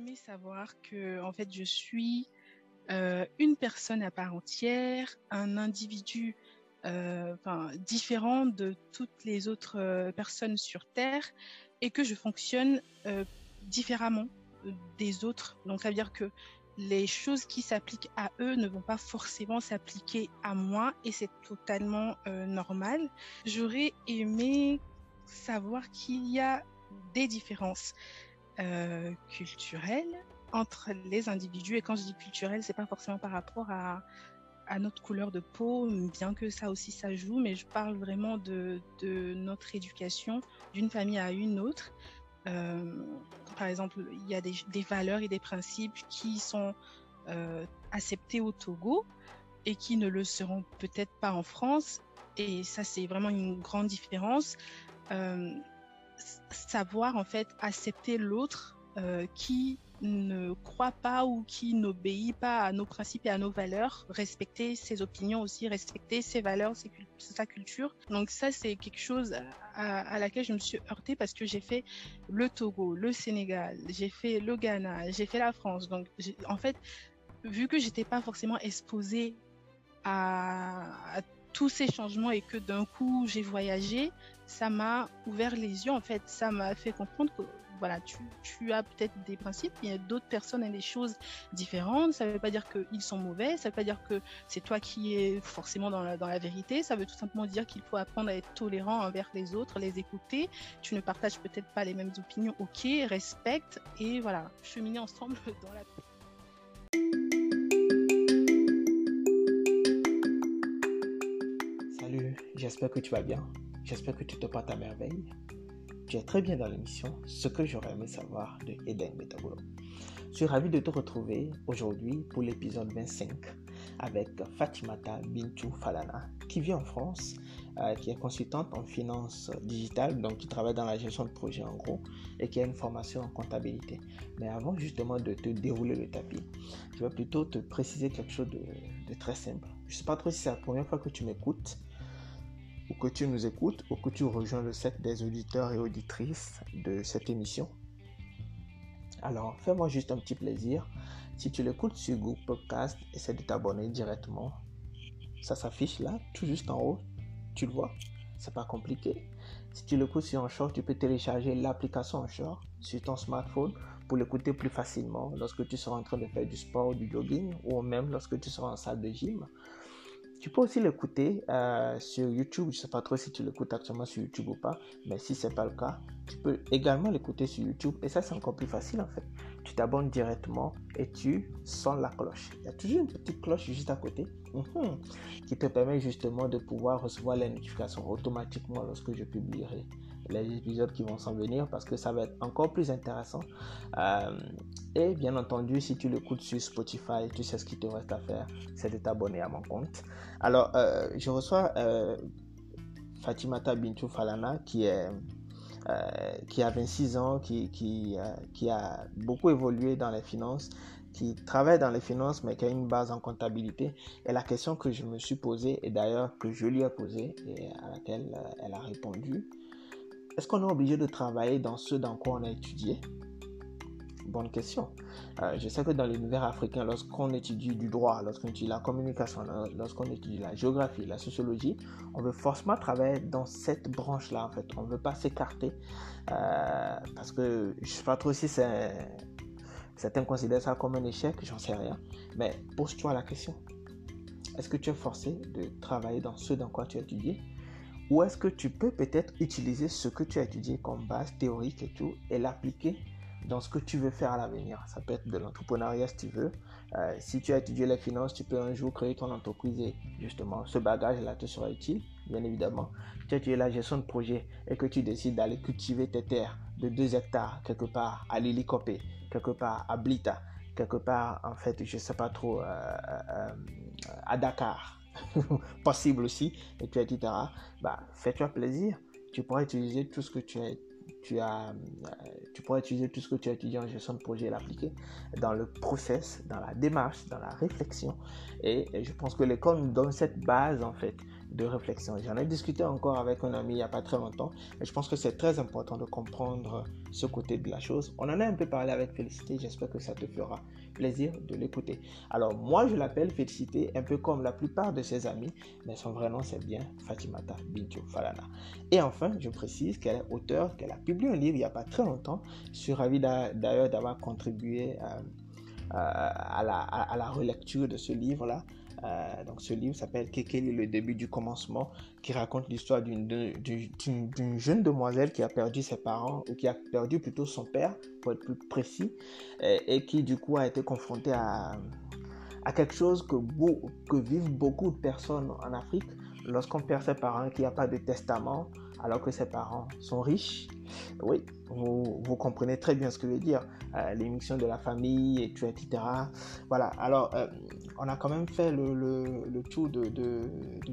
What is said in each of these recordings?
aimé savoir que, en fait, je suis euh, une personne à part entière, un individu euh, différent de toutes les autres euh, personnes sur Terre et que je fonctionne euh, différemment des autres. Donc, ça veut dire que les choses qui s'appliquent à eux ne vont pas forcément s'appliquer à moi et c'est totalement normal. J'aurais aimé savoir qu'il y a des différences euh, culturelles entre les individus et quand je dis culturelles, c'est pas forcément par rapport à, notre couleur de peau, bien que ça aussi ça joue, mais je parle vraiment de, notre éducation d'une famille à une autre. Euh, par exemple, il y a des, valeurs et des principes qui sont euh, acceptés au Togo et qui ne le seront peut-être pas en France. Et ça, c'est vraiment une grande différence. Savoir en fait accepter l'autre euh, qui ne croit pas ou qui n'obéit pas à nos principes et à nos valeurs, respecter ses opinions aussi, respecter ses valeurs, sa culture. Donc ça, c'est quelque chose à, à, laquelle je me suis heurtée parce que j'ai fait le Togo, le Sénégal, j'ai fait le Ghana, j'ai fait la France. Donc en fait, vu que j'étais pas forcément exposée à, à tous ces changements et que d'un coup j'ai voyagé, ça m'a ouvert les yeux en fait, ça m'a fait comprendre que voilà, tu, as peut-être des principes, il y a d'autres personnes et des choses différentes, ça ne veut pas dire qu'ils sont mauvais, ça ne veut pas dire que c'est toi qui es forcément dans la, vérité, ça veut tout simplement dire qu'il faut apprendre à être tolérant envers les autres, les écouter, tu ne partages peut-être pas les mêmes opinions, ok, respecte et voilà, cheminer ensemble dans la. J'espère que tu vas bien. J'espère que tu te portes à merveille. Tu es très bien dans l'émission Ce que j'aurais aimé savoir de Eden Metabolo. Je suis ravi de te retrouver aujourd'hui pour l'épisode 25 avec Fatimata Bintou Falana qui vit en France, euh, qui est consultante en finance digitale, donc qui travaille dans la gestion de projet en gros et qui a une formation en comptabilité. Mais avant justement de te dérouler le tapis, je vais plutôt te préciser quelque chose de, de très simple. Je ne sais pas trop si c'est la première fois que tu m'écoutes ou que tu nous écoutes ou que tu rejoins le set des auditeurs et auditrices de cette émission. Alors, fais-moi juste un petit plaisir. Si tu l'écoutes sur Google Podcast, essaie de t'abonner directement. Ça s'affiche là, tout juste en haut. Tu le vois C'est pas compliqué. Si tu l'écoutes sur Anchor, tu peux télécharger l'application Anchor sur ton smartphone pour l'écouter plus facilement lorsque tu seras en train de faire du sport, du jogging ou même lorsque tu seras en salle de gym. Tu peux aussi l'écouter euh, sur YouTube. Je ne sais pas trop si tu l'écoutes actuellement sur YouTube ou pas, mais si ce n'est pas le cas, tu peux également l'écouter sur YouTube. Et ça, c'est encore plus facile en fait. Tu t'abonnes directement et tu sens la cloche. Il y a toujours une petite cloche juste à côté mmh, qui te permet justement de pouvoir recevoir les notifications automatiquement lorsque je publierai les épisodes qui vont s'en venir parce que ça va être encore plus intéressant. Euh, et bien entendu, si tu l'écoutes sur Spotify, tu sais ce qu'il te reste à faire, c'est de t'abonner à mon compte. Alors, euh, je reçois euh, Fatimata Bintou Falana qui est qui a 26 ans, qui, qui, qui, a beaucoup évolué dans les finances, qui travaille dans les finances mais qui a une base en comptabilité. Et la question que je me suis posée, et d'ailleurs que je lui ai posée et à laquelle elle a répondu, est-ce qu'on est obligé de travailler dans ce dans quoi on a étudié? Bonne question. Euh, je sais que dans l'univers africain, lorsqu'on étudie du droit, lorsqu'on étudie la communication, lorsqu'on étudie la géographie, la sociologie, on veut forcément travailler dans cette branche-là. En fait, on ne veut pas s'écarter euh, parce que je ne sais pas trop si c'est certains considèrent ça comme un échec, j'en sais rien. Mais pose-toi la question. Est-ce que tu es forcé de travailler dans ce dans quoi tu as étudié? Ou est-ce que tu peux peut-être utiliser ce que tu as étudié comme base théorique et tout et l'appliquer dans ce que tu veux faire à l'avenir? Ça peut être de l'entrepreneuriat si tu veux. Euh, si tu as étudié les finances, tu peux un jour créer ton entreprise et justement ce bagage-là te sera utile, bien évidemment. Si tu as étudié la gestion de projet et que tu décides d'aller cultiver tes terres de 2 hectares quelque part à l'hélicoptère, quelque part à Blita, quelque part en fait, je sais pas trop, euh, euh, à Dakar possible aussi, et tu etc. Bah, fais-toi plaisir. Tu pourras utiliser tout ce que tu as tu as, tu pourras utiliser tout ce que tu as étudié en gestion de projet et l'appliquer dans le process, dans la démarche, dans la réflexion. Et, je pense que l'école nous donne cette base, en fait, de réflexion. J'en ai discuté encore avec un ami il n'y a pas très longtemps et je pense que c'est très important de comprendre ce côté de la chose. On en a un peu parlé avec Félicité, j'espère que ça te fera plaisir de l'écouter. Alors moi je l'appelle Félicité un peu comme la plupart de ses amis, mais son vrai nom c'est bien Fatimata Bintou Falana. Et enfin, je précise qu'elle est auteure, qu'elle a publié un livre il n'y a pas très longtemps. Je suis ravi d'ailleurs d'avoir contribué euh, la, à la relecture de ce livre-là. Euh, donc ce livre s'appelle Kekeli, le début du commencement, qui raconte l'histoire d'une jeune demoiselle qui a perdu ses parents, ou qui a perdu plutôt son père, pour être plus précis, et, qui du coup a été confrontée à, quelque chose que, que vivent beaucoup de personnes en Afrique. Lorsqu'on perd ses parents, qu'il n'y a pas de testament, alors que ses parents sont riches. Oui, vous, comprenez très bien ce que je veux dire. Euh, l'émission de la famille, et tout, etc. Voilà, alors euh, on a quand même fait le, tour de,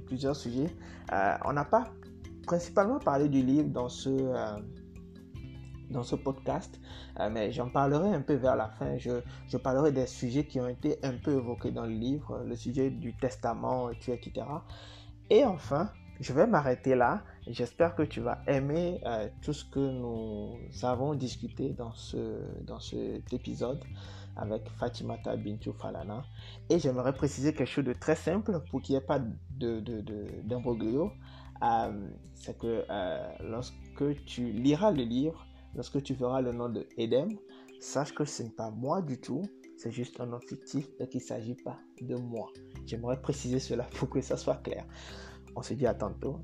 plusieurs sujets. Euh, on n'a pas principalement parlé du livre dans ce, dans ce podcast, mais j'en parlerai un peu vers la fin. Je, je, parlerai des sujets qui ont été un peu évoqués dans le livre, le sujet du testament, etc. Et enfin, je vais m'arrêter là. J'espère que tu vas aimer euh, tout ce que nous avons discuté dans, ce, dans cet épisode avec Fatimata Bintou Falana. Et j'aimerais préciser quelque chose de très simple pour qu'il n'y ait pas d'imbroglio. Euh, C'est que euh, lorsque tu liras le livre, lorsque tu verras le nom de Edem, sache que ce n'est pas moi du tout, c'est juste un nom fictif et qu'il ne s'agit pas de moi. J'aimerais préciser cela pour que ça soit clair. On se dit à tantôt.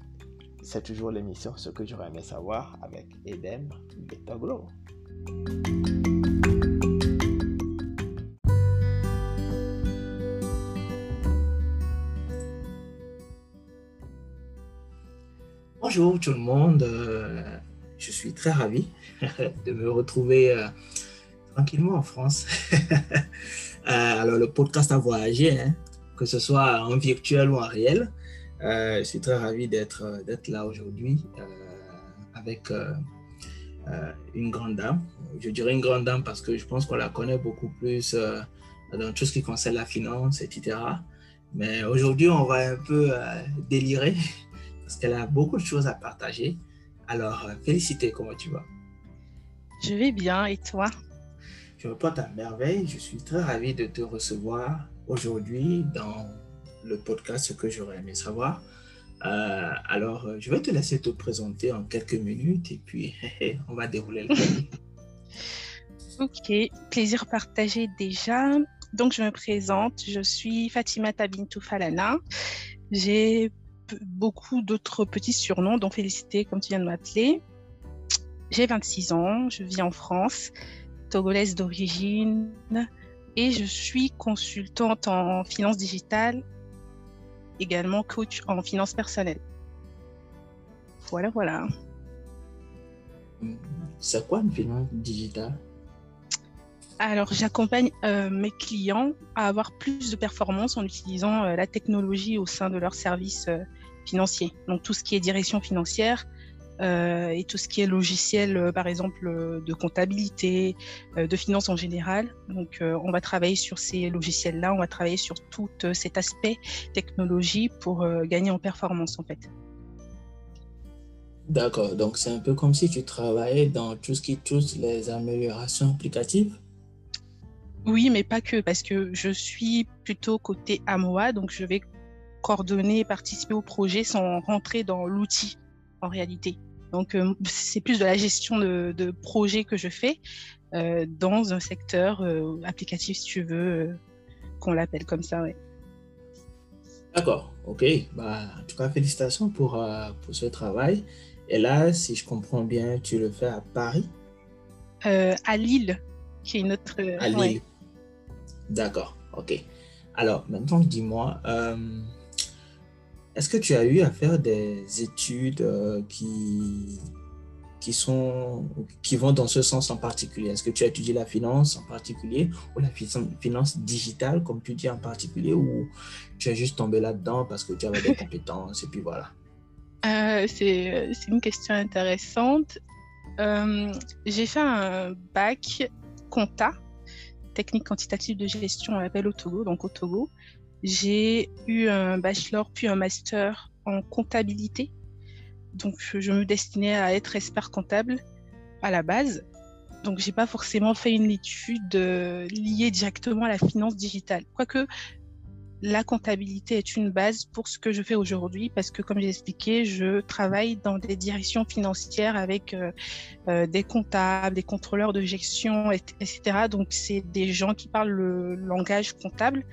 C'est toujours l'émission Ce que j'aurais aimé savoir avec Edem Betaglo. Bonjour tout le monde, euh, je suis très ravi de me retrouver euh, tranquillement en France. Euh, alors le podcast a voyagé, hein, que ce soit en virtuel ou en réel. Euh, je suis très ravi d'être euh, d'être là aujourd'hui euh, avec une grande dame. Je dirais une grande dame parce que je pense qu'on la connaît beaucoup plus dans tout ce qui concerne la finance, etc. Mais aujourd'hui, on va un peu délirer parce qu'elle a beaucoup de choses à partager. Alors, félicité, comment tu vas? Je vais bien, et toi? Je me porte à merveille. Je suis très ravi de te recevoir aujourd'hui dans le podcast, ce que j'aurais aimé savoir. Euh, alors, euh, je vais te laisser te présenter en quelques minutes et puis on va dérouler le Ok, plaisir partagé déjà. Donc, je me présente, je suis Fatima Tabintou Falana. J'ai beaucoup d'autres petits surnoms, dont Félicité, comme tu viens de m'appeler. J'ai 26 ans, je vis en France, togolaise d'origine, et je suis consultante en finance digitale également coach en finances personnelles. Voilà, voilà. C'est quoi une finance digitale? Alors, j'accompagne euh, mes clients à avoir plus de performance en utilisant euh, la technologie au sein de leurs services euh, financiers. Donc, tout ce qui est direction financière, et tout ce qui est logiciel, euh, par exemple, euh, de comptabilité, de finance en général. Donc, on va travailler sur ces logiciels-là, on va travailler sur tout cet aspect technologie pour gagner en performance, en fait. D'accord, donc c'est un peu comme si tu travaillais dans tout ce qui touche les améliorations applicatives? Oui, mais pas que, parce que je suis plutôt côté AMOA, donc je vais coordonner et participer au projet sans rentrer dans l'outil en réalité. Donc, euh, c'est plus de la gestion de, de projet que je fais euh, dans un secteur euh, applicatif, si tu veux, qu'on l'appelle comme ça. Ouais. D'accord, ok. Bah, en tout cas, félicitations pour, pour ce travail. Et là, si je comprends bien, tu le fais à Paris? À Lille, qui est notre. à Lille. D'accord, ok. Alors, maintenant, dis-moi, est-ce que tu as eu à faire des études euh, qui, qui, sont, qui vont dans ce sens en particulier? Est-ce que tu as étudié la finance en particulier ou la finance digitale, comme tu dis en particulier, ou tu es juste tombé là-dedans parce que tu avais des compétences et puis voilà? Euh, C'est une question intéressante. Euh, j'ai fait un bac compta, technique quantitative de gestion, on l'appelle au Togo, donc au Togo. J'ai eu un bachelor puis un master en comptabilité. Donc, je me destinais à être expert comptable à la base. Donc, j'ai pas forcément fait une étude euh, liée directement à la finance digitale. Quoique, la comptabilité est une base pour ce que je fais aujourd'hui parce que, comme j'ai expliqué, je travaille dans des directions financières avec euh, euh, des comptables, des contrôleurs de gestion, etc. Donc, c'est des gens qui parlent le langage comptable.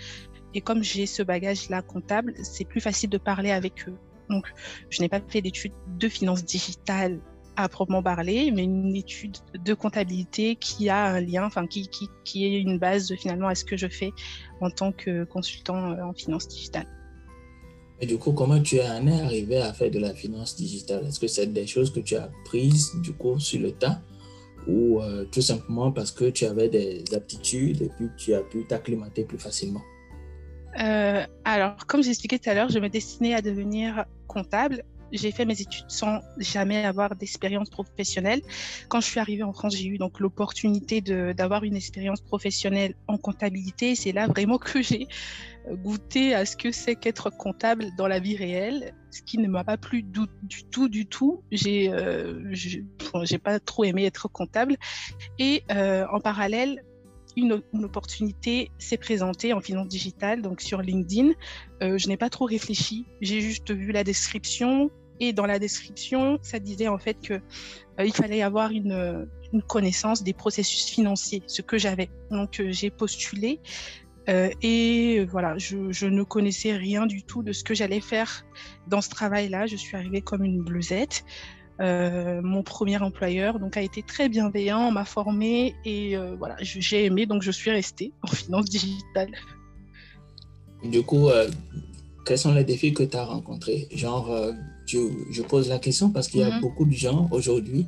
Et comme j'ai ce bagage-là comptable, c'est plus facile de parler avec eux. Donc, je n'ai pas fait d'études de finance digitale à proprement parler, mais une étude de comptabilité qui a un lien, enfin qui, qui, qui est une base finalement à ce que je fais en tant que consultant euh, en finance digitale. Et du coup, comment tu es arrivé à faire de la finance digitale? Est-ce que c'est des choses que tu as apprises du coup sur le tas? Ou euh, tout simplement parce que tu avais des aptitudes et puis tu as pu t'acclimater plus facilement? Euh, Alors, comme j'expliquais tout à l'heure, je me destinais à devenir comptable j'ai fait mes études sans jamais avoir d'expérience professionnelle. Quand je suis arrivée en France, j'ai eu donc l'opportunité d'avoir une expérience professionnelle en comptabilité. C'est là vraiment que j'ai goûté à ce que c'est qu'être comptable dans la vie réelle, ce qui ne m'a pas plu du, tout, du tout. J'ai euh, pas trop aimé être comptable. Et euh, en parallèle, une, une, opportunité s'est présentée en finance digitale, donc sur LinkedIn. Euh, je n'ai pas trop réfléchi, j'ai juste vu la description, et dans la description, ça disait en fait que euh, il fallait avoir une, une, connaissance des processus financiers, ce que j'avais. Donc euh, j'ai postulé euh, et voilà, je, je, ne connaissais rien du tout de ce que j'allais faire dans ce travail-là. Je suis arrivée comme une blusette. Euh, mon premier employeur donc a été très bienveillant, m'a formé et euh, voilà, j'ai aimé donc je suis restée en finance digitale. Du coup, quels sont les défis que tu as rencontrés? Genre, je, pose la question parce qu'il y a mhm. beaucoup de gens aujourd'hui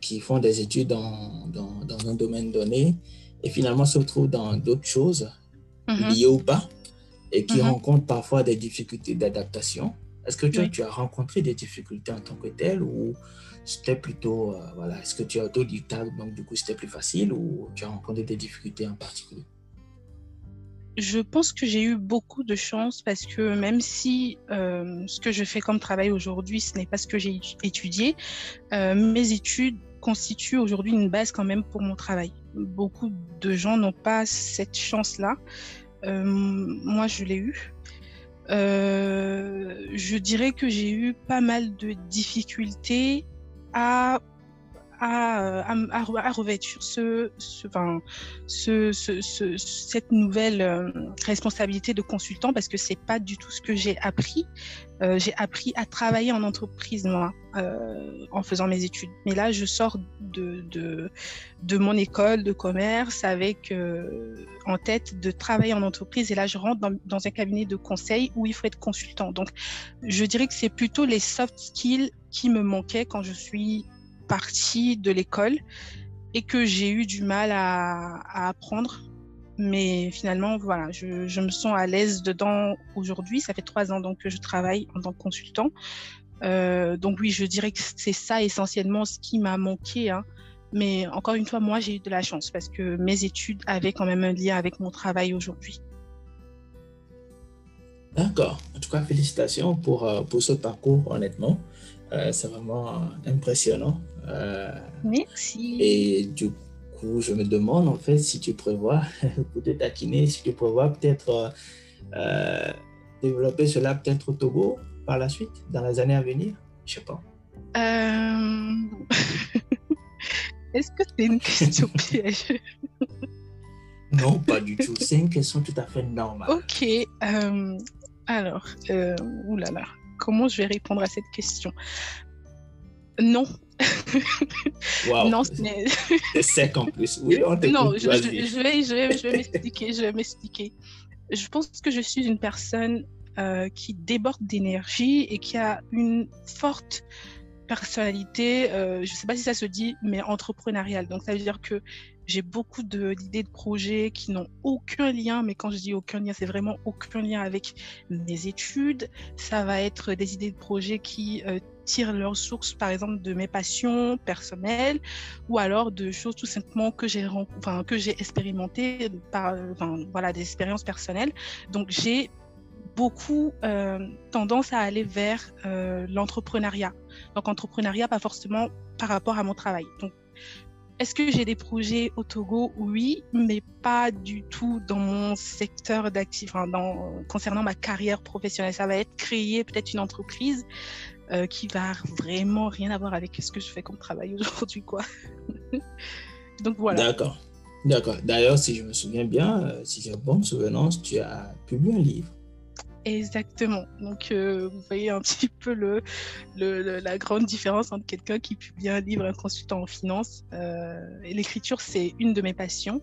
qui font des études dans, dans, dans, un domaine donné et finalement se retrouvent dans d'autres choses, mhm. liées ou pas, et qui mhm. rencontrent parfois des difficultés d'adaptation. Est-ce que tu, tu, as rencontré des difficultés en tant que tel ou c'était plutôt, euh, voilà, est-ce que tu as autodidacte, donc du coup c'était plus facile ou tu as rencontré des difficultés en particulier? Je pense que j'ai eu beaucoup de chance parce que même si euh, ce que je fais comme travail aujourd'hui, ce n'est pas ce que j'ai étudié, euh, mes études constituent aujourd'hui une base quand même pour mon travail. Beaucoup de gens n'ont pas cette chance-là. Moi, je l'ai eu. Euh, je dirais que j'ai eu pas mal de difficultés à à, à, revêtir cette nouvelle euh, responsabilité de consultant parce que c'est pas du tout ce que j'ai appris. Euh, j'ai appris à travailler en entreprise moi euh, en faisant mes études. Mais là, je sors de, mon école de commerce avec euh, en tête de travailler en entreprise et là, je rentre dans un cabinet de conseil où il faut être consultant. Donc, je dirais que c'est plutôt les soft skills qui me manquaient quand je suis partie de l'école et que j'ai eu du mal à, apprendre. Mais finalement, voilà, je, je me sens à l'aise dedans aujourd'hui. Ça fait trois ans donc que je travaille en tant que consultant. Euh, donc oui, je dirais que c'est ça essentiellement ce qui m'a manqué. Hein. Mais encore une fois, moi, j'ai eu de la chance parce que mes études avaient quand même un lien avec mon travail aujourd'hui. D'accord. En tout cas, félicitations pour, euh, pour ce parcours, honnêtement. Euh, c'est vraiment impressionnant. Euh, Merci. Et du coup, je me demande en fait si tu prévois, pour te taquiner, si tu prévois peut-être euh, développer cela peut-être au Togo par la suite, dans les années à venir? Je sais pas. Est-ce que c'est une question piège? Non, pas du tout. C'est une question tout à fait normale. Ok. alors, oulala comment je vais répondre à cette question? Non. Wow. non, c'est sec en plus. Oui, on Non, je, vais, je vais, je vais m'expliquer. Je vais m'expliquer. Je pense que je suis une personne euh, qui déborde d'énergie et qui a une forte personnalité, euh, je ne sais pas si ça se dit, mais entrepreneuriale. Donc, ça veut dire que j'ai beaucoup d'idées de, projets qui n'ont aucun lien, mais quand je dis aucun lien, c'est vraiment aucun lien avec mes études. Ça va être des idées de projets qui euh, tirent leur source, par exemple, de mes passions personnelles, ou alors de choses tout simplement que j'ai enfin, que j'ai expérimentées par, enfin, voilà, des expériences personnelles. Donc j'ai beaucoup tendance à aller vers l'entrepreneuriat. Donc, entrepreneuriat, pas forcément par rapport à mon travail. Donc, est-ce que j'ai des projets au Togo? Oui, mais pas du tout dans mon secteur enfin, concernant ma carrière professionnelle. Ça va être créer peut-être une entreprise euh, qui va vraiment rien avoir avec ce que je fais comme travail aujourd'hui, quoi. Donc voilà. D'accord. D'accord. D'ailleurs, si je me souviens bien, euh, si j'ai bonne souvenance, tu as publié un livre. Exactement. Donc, euh, vous voyez un petit peu le, la grande différence entre quelqu'un qui publie un livre et un consultant en finance. Euh, l'écriture, c'est une de mes passions.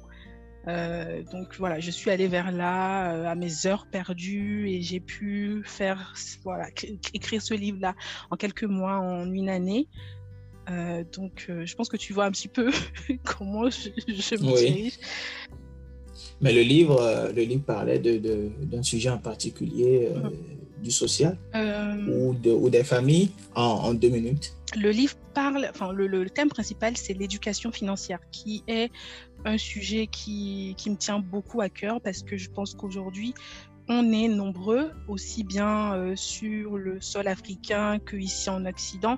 Euh, donc voilà, je suis allée vers là à mes heures perdues et j'ai pu faire voilà écrire ce livre-là en quelques mois, en une année. donc je pense que tu vois un petit peu comment je, me dirige. Mais le livre, euh, le livre parlait d'un de, sujet en particulier, euh, du social euh, ou, de, ou, des familles en, deux minutes. Le livre parle, enfin, le, thème principal, c'est l'éducation financière, qui est un sujet qui, qui, me tient beaucoup à cœur parce que je pense qu'aujourd'hui, on est nombreux, aussi bien sur le sol africain qu'ici en Occident,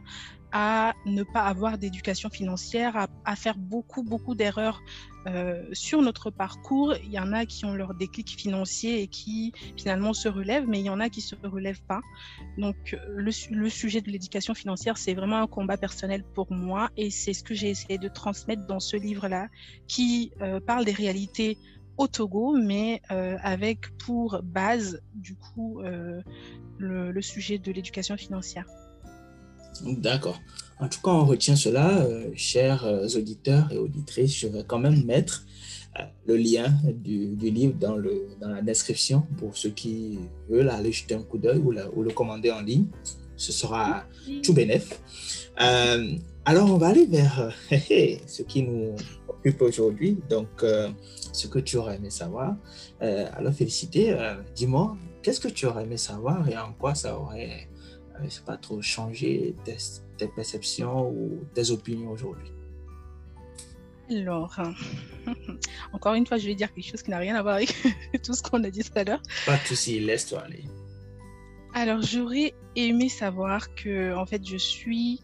à ne pas avoir d'éducation financière, à, faire beaucoup, beaucoup d'erreurs euh, sur notre parcours, il y en a qui ont leur déclic financier et qui finalement se relèvent, mais il y en a qui se relèvent pas. Donc le, sujet de l'éducation financière, c'est vraiment un combat personnel pour moi et c'est ce que j'ai essayé de transmettre dans ce livre-là, qui euh, parle des réalités au Togo, mais euh, avec pour base du coup le sujet de l'éducation financière. D'accord. En tout cas, on retient cela, euh, chers euh, auditeurs et auditrices. Je vais quand même mettre euh, le lien du, livre dans, le, dans la description pour ceux qui veulent aller jeter un coup d'œil ou, ou, le commander en ligne. Ce sera tout bénef. alors, on va aller vers ce qui nous occupe aujourd'hui. Donc, ce que tu aurais aimé savoir. alors, félicité. Dis-moi, qu'est-ce que tu aurais aimé savoir et en quoi ça aurait je sais pas trop, changer tes, perceptions ou tes opinions aujourd'hui alors, encore une fois, je vais dire quelque chose qui n'a rien à voir avec tout ce qu'on a dit tout à l'heure. Pas de souci, laisse-toi aller. Alors, j'aurais aimé savoir que, en fait, je suis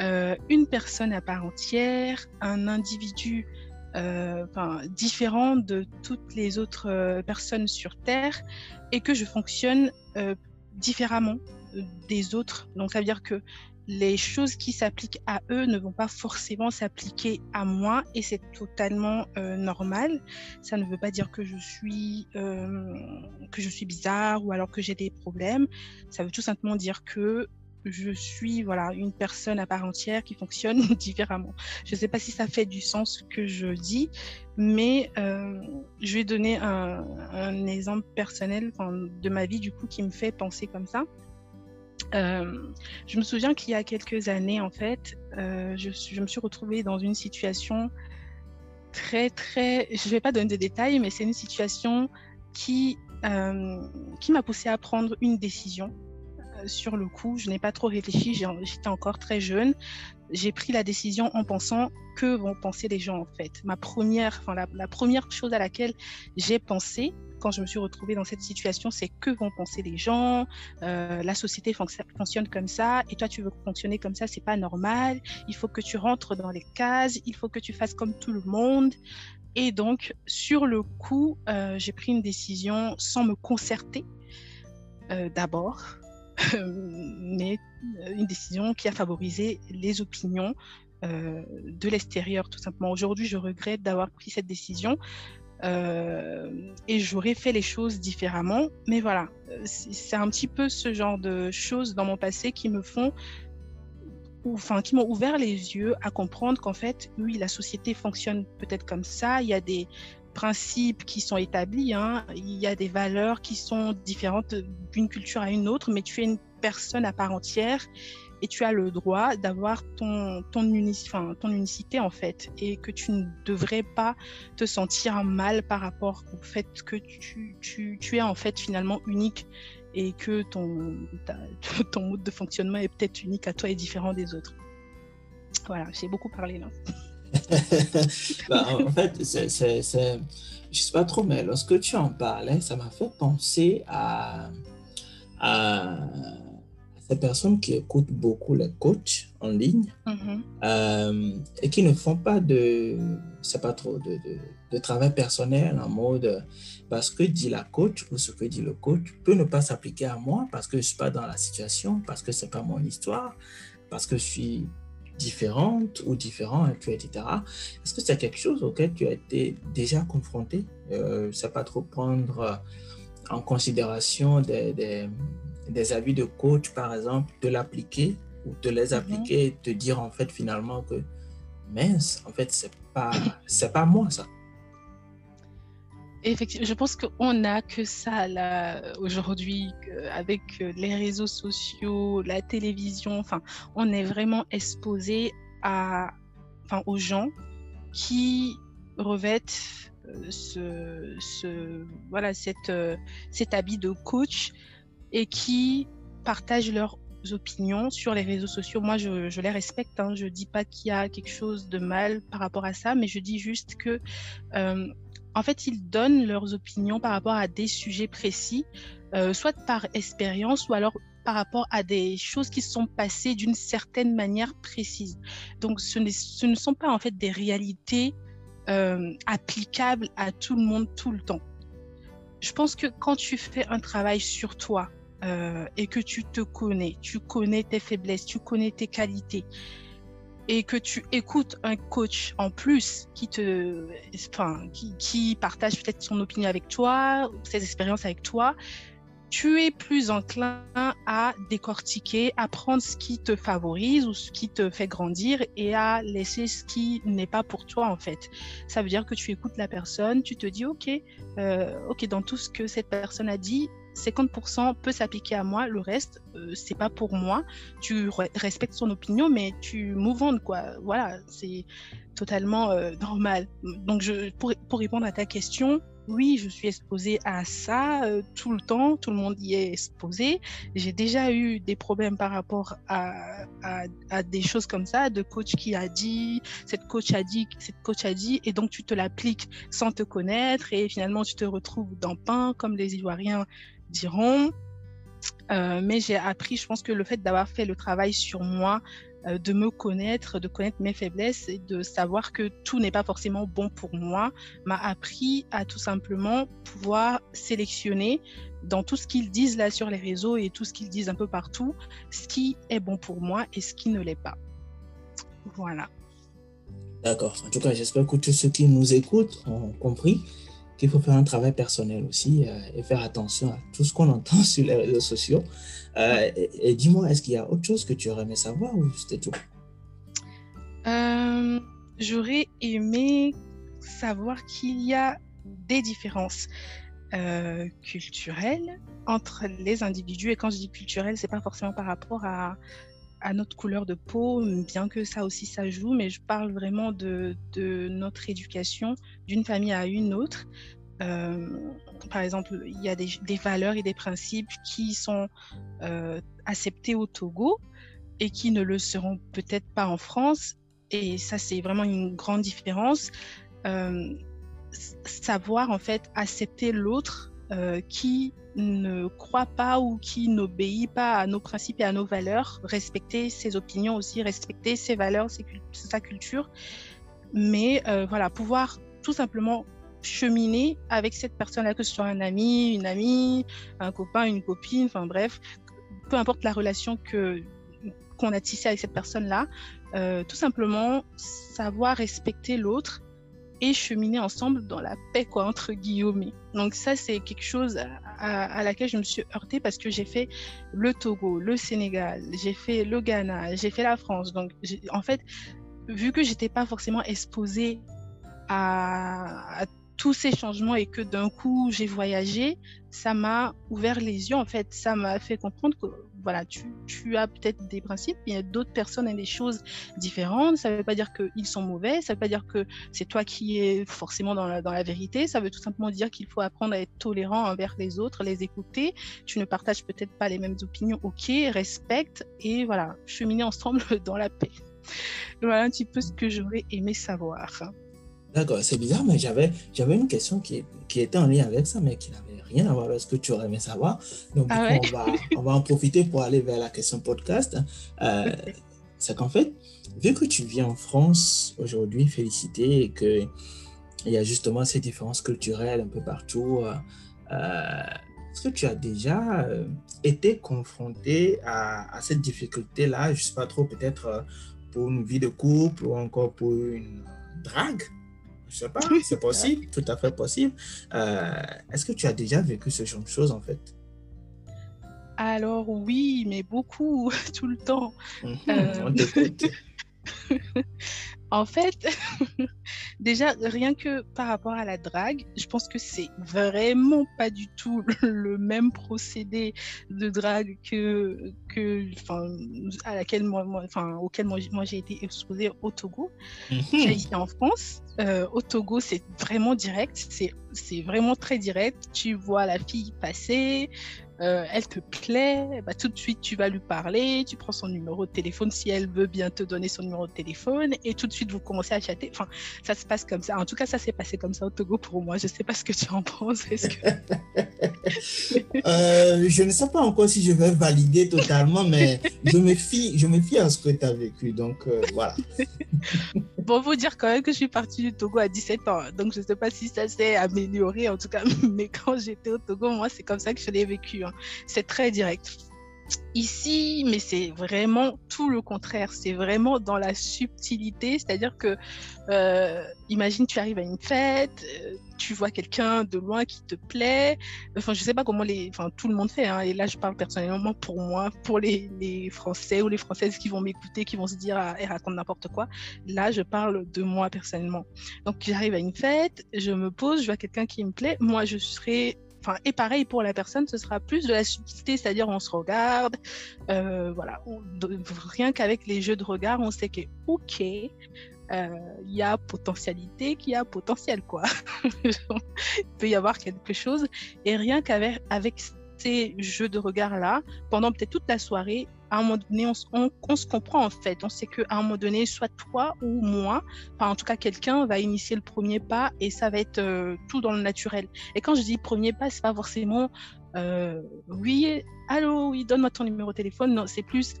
euh, une personne à part entière, un individu euh, différent de toutes les autres euh, personnes sur Terre et que je fonctionne différemment des autres. Donc, ça veut dire que les choses qui s'appliquent à eux ne vont pas forcément s'appliquer à moi et c'est totalement euh, normal. Ça ne veut pas dire que je suis euh, que je suis bizarre ou alors que j'ai des problèmes. Ça veut tout simplement dire que je suis voilà une personne à part entière qui fonctionne différemment. Je ne sais pas si ça fait du sens ce que je dis, mais euh, je vais donner un, un exemple personnel de ma vie du coup qui me fait penser comme ça. Euh, je me souviens qu'il y a quelques années, en fait, euh, je, me suis retrouvée dans une situation très, très... Je ne vais pas donner de détails, mais c'est une situation qui, euh, qui m'a poussée à prendre une décision. sur le coup, je n'ai pas trop réfléchi, j'étais encore très jeune. J'ai pris la décision en pensant que vont penser les gens, en fait. Ma première, enfin, la première chose à laquelle j'ai pensé, quand je me suis retrouvée dans cette situation, c'est que vont penser les gens, euh, la société fonctionne comme ça, et toi tu veux fonctionner comme ça, c'est pas normal, il faut que tu rentres dans les cases, il faut que tu fasses comme tout le monde. Et donc, sur le coup, euh, j'ai pris une décision sans me concerter euh, d'abord, mais une décision qui a favorisé les opinions de l'extérieur, tout simplement. Aujourd'hui, je regrette d'avoir pris cette décision et j'aurais fait les choses différemment. Mais voilà, c'est un petit peu ce genre de choses dans mon passé qui me font, enfin, qui m'ont ouvert les yeux à comprendre qu'en fait, oui, la société fonctionne peut-être comme ça. Il y a des principes qui sont établis, hein. il y a des valeurs qui sont différentes d'une culture à une autre, mais tu es une personne à part entière et tu as le droit d'avoir ton, ton, unicité en fait et que tu ne devrais pas te sentir mal par rapport au fait que tu, tu, tu es en fait finalement unique et que ton, ton mode de fonctionnement est peut-être unique à toi et différent des autres. Voilà, j'ai beaucoup parlé là. bah, en fait, c'est, c'est, je sais pas trop, mais lorsque tu en parlais, ça m'a fait penser à à, ces personnes qui écoutent beaucoup les coachs en ligne Mhm. euh, et qui ne font pas de, c'est pas trop, de, de, de travail personnel en mode parce que dit la coach ou ce que dit le coach peut ne pas s'appliquer à moi parce que je suis pas dans la situation, parce que c'est pas mon histoire, parce que je suis différente ou différent, etc. Est-ce que c'est quelque chose auquel tu as été déjà confronté? Euh, C'est pas trop prendre en considération des, des, des avis de coach, par exemple, de l'appliquer ou de les appliquer et te dire en fait finalement que mince, en fait, c'est pas, c'est pas moi ça. Effectivement, je pense qu'on n'a que ça là aujourd'hui avec euh, les réseaux sociaux, la télévision. Enfin, on est vraiment exposé à, enfin, aux gens qui revêtent euh, ce, ce, voilà, cette, euh, cet habit de coach et qui partagent leurs opinions sur les réseaux sociaux. Moi, je, les respecte. Hein. Je dis pas qu'il y a quelque chose de mal par rapport à ça, mais je dis juste que euh, en fait, ils donnent leurs opinions par rapport à des sujets précis, euh, soit par expérience ou alors par rapport à des choses qui sont passées d'une certaine manière précise. Donc, ce ne sont pas en fait des réalités euh, applicables à tout le monde tout le temps. Je pense que quand tu fais un travail sur toi euh, et que tu te connais, tu connais tes faiblesses, tu connais tes qualités, et que tu écoutes un coach en plus qui te, enfin, qui, partage peut-être son opinion avec toi, ses expériences avec toi, tu es plus enclin à décortiquer, à prendre ce qui te favorise ou ce qui te fait grandir et à laisser ce qui n'est pas pour toi en fait. Ça veut dire que tu écoutes la personne, tu te dis ok, euh, ok dans tout ce que cette personne a dit, 50% peut s'appliquer à moi, le reste euh, c'est pas pour moi. Tu re- respectes son opinion, mais tu on quoi. Voilà, c'est totalement euh, normal. Donc je, pour, pour répondre à ta question, oui, je suis exposée à ça euh, tout le temps, tout le monde y est exposé. J'ai déjà eu des problèmes par rapport à, à, à des choses comme ça, de coach qui a dit, cette coach a dit, cette coach a dit, et donc tu te l'appliques sans te connaître, et finalement tu te retrouves dans pain, comme les Ivoiriens diront. Euh, mais j'ai appris, je pense que le fait d'avoir fait le travail sur moi, euh, de me connaître, de connaître mes faiblesses et de savoir que tout n'est pas forcément bon pour moi, m'a appris à tout simplement pouvoir sélectionner dans tout ce qu'ils disent là sur les réseaux et tout ce qu'ils disent un peu partout, ce qui est bon pour moi et ce qui ne l'est pas. Voilà. D'accord. En tout cas, j'espère que tous ceux qui nous écoutent ont compris qu'il faut faire un travail personnel aussi euh, et faire attention à tout ce qu'on entend sur les réseaux sociaux. Euh, et, dis-moi, est-ce qu'il y a autre chose que tu aurais aimé savoir ou c'était tout? Euh, J'aurais aimé savoir qu'il y a des différences culturelles entre les individus. Et quand je dis culturel, c'est pas forcément par rapport à, à notre couleur de peau, bien que ça aussi ça joue, mais je parle vraiment de, notre éducation d'une famille à une autre. Euh, par exemple, il y a des, valeurs et des principes qui sont euh, acceptés au Togo et qui ne le seront peut-être pas en France. Et ça, c'est vraiment une grande différence. Euh, savoir en fait accepter l'autre qui ne croit pas ou qui n'obéit pas à nos principes et à nos valeurs, respecter ses opinions aussi, respecter ses valeurs, sa culture, mais euh, voilà, pouvoir tout simplement cheminer avec cette personne-là, que ce soit un ami, une amie, un copain, une copine, enfin bref, peu importe la relation que qu'on a tissée avec cette personne-là, euh, tout simplement savoir respecter l'autre et cheminer ensemble dans la paix, quoi, entre guillemets. Donc ça, c'est quelque chose à, à, laquelle je me suis heurtée parce que j'ai fait le Togo, le Sénégal, j'ai fait le Ghana, j'ai fait la France. Donc, en fait, vu que j'étais pas forcément exposée à, à tous ces changements et que d'un coup j'ai voyagé, ça m'a ouvert les yeux en fait, ça m'a fait comprendre que voilà, tu, tu as peut-être des principes, il y a d'autres personnes et des choses différentes, ça ne veut pas dire qu'ils sont mauvais, ça ne veut pas dire que c'est toi qui es forcément dans la, dans la vérité, ça veut tout simplement dire qu'il faut apprendre à être tolérant envers les autres, les écouter, tu ne partages peut-être pas les mêmes opinions, ok, respecte et voilà, cheminer ensemble dans la paix. Voilà un petit peu ce que j'aurais aimé savoir. D'accord, c'est bizarre, mais j'avais, j'avais une question qui, qui était en lien avec ça, mais qui n'avait rien à voir avec ce que tu aurais aimé savoir. Donc, Ah coup, on, va, on va en profiter pour aller vers la question podcast. Euh, c'est qu'en fait, vu que tu vis en France aujourd'hui, félicité, et qu'il y a justement ces différences culturelles un peu partout, euh, euh, est-ce que tu as déjà euh, été confronté à, à cette difficulté-là, je ne sais pas trop, peut-être pour une vie de couple ou encore pour une drague? Je sais pas, c'est possible, tout à fait possible. Euh, Est-ce que tu as déjà vécu ce genre de choses en fait? Alors oui, mais beaucoup, tout le temps. Mhm, Euh, On t'écoute. En fait, déjà, rien que par rapport à la drague, je pense que c'est vraiment pas du tout le même procédé de drague que, que, à laquelle moi, moi- auquel moi, moi j'ai été exposée au Togo. Mhm. Ici en France, euh, au Togo, c'est vraiment direct, c'est vraiment très direct. Tu vois la fille passer, euh, elle te plaît, bah, tout de suite tu vas lui parler, tu prends son numéro de téléphone si elle veut bien te donner son numéro de téléphone et tout de suite vous commencez à chatter. Enfin, ça se passe comme ça. En tout cas, ça s'est passé comme ça au Togo pour moi. Je sais pas ce que tu en penses. Que... Euh, je ne sais pas encore si je vais valider totalement, mais je me fie, je me fie à ce que tu as vécu. Donc euh, voilà. Bon, faut dire quand même que je suis partie du Togo à 17 ans, donc je sais pas si ça s'est amélioré en tout cas, mais quand j'étais au Togo, moi c'est comme ça que je l'ai vécu. hein. C'est très direct. Ici, mais c'est vraiment tout le contraire. C'est vraiment dans la subtilité, c'est-à-dire que, euh, imagine, tu arrives à une fête, euh, tu vois quelqu'un de loin qui te plaît. Enfin, je sais pas comment les, enfin, tout le monde fait. hein, et là, je parle personnellement pour moi, pour les, les Français ou les Françaises qui vont m'écouter, qui vont se dire, ah, elle raconte n'importe quoi. Là, je parle de moi personnellement. Donc, j'arrive à une fête, je me pose, je vois quelqu'un qui me plaît. Moi, je serai Enfin, et pareil pour la personne, ce sera plus de la subtilité, c'est-à-dire on se regarde, euh, voilà, rien qu'avec les jeux de regard, on sait que ok, euh, il y a potentialité, qu'il y a potentiel quoi. il peut y avoir quelque chose, et rien qu'avec avec ces jeux de regard là, pendant peut-être toute la soirée, à un moment donné, on, se- comprend en fait. On sait qu'à un moment donné, soit toi ou moi, enfin en tout cas quelqu'un va initier le premier pas et ça va être euh, tout dans le naturel. Et quand je dis premier pas, c'est pas forcément euh, oui, allô, oui, donne-moi ton numéro de téléphone. Non, c'est plus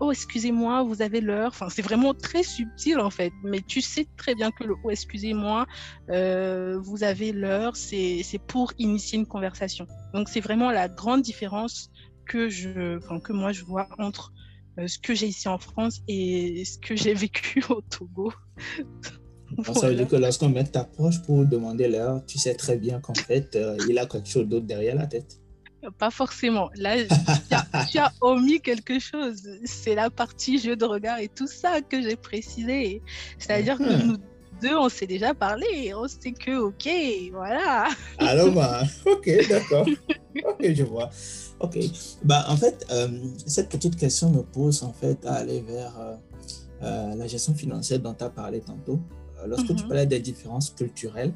oh, excusez-moi, vous avez l'heure. Enfin, c'est vraiment très subtil en fait. Mais tu sais très bien que le oh, excusez-moi, euh, vous avez l'heure, c'est pour initier une conversation. Donc, c'est vraiment la grande différence que, je, enfin, que moi je vois entre euh, ce que j'ai ici en France et ce que j'ai vécu au Togo. Ça veut dire que lorsqu'un mec t'approche pour demander l'heure, tu sais très bien qu'en fait, euh, il a quelque chose d'autre derrière la tête. Pas forcément. Là, tu as, tu as omis quelque chose. C'est la partie jeu de regard et tout ça que j'ai précisé. C'est-à-dire que Mhm. nous deux, on s'est déjà parlé. On sait que, ok, voilà. Alors, bah, ok, d'accord. Ok, je vois. Ok. Bah, en fait, euh, cette petite question me pousse en fait à aller vers euh, euh, la gestion financière dont tu as parlé tantôt. Lorsque tu Mhm. parlais des différences culturelles,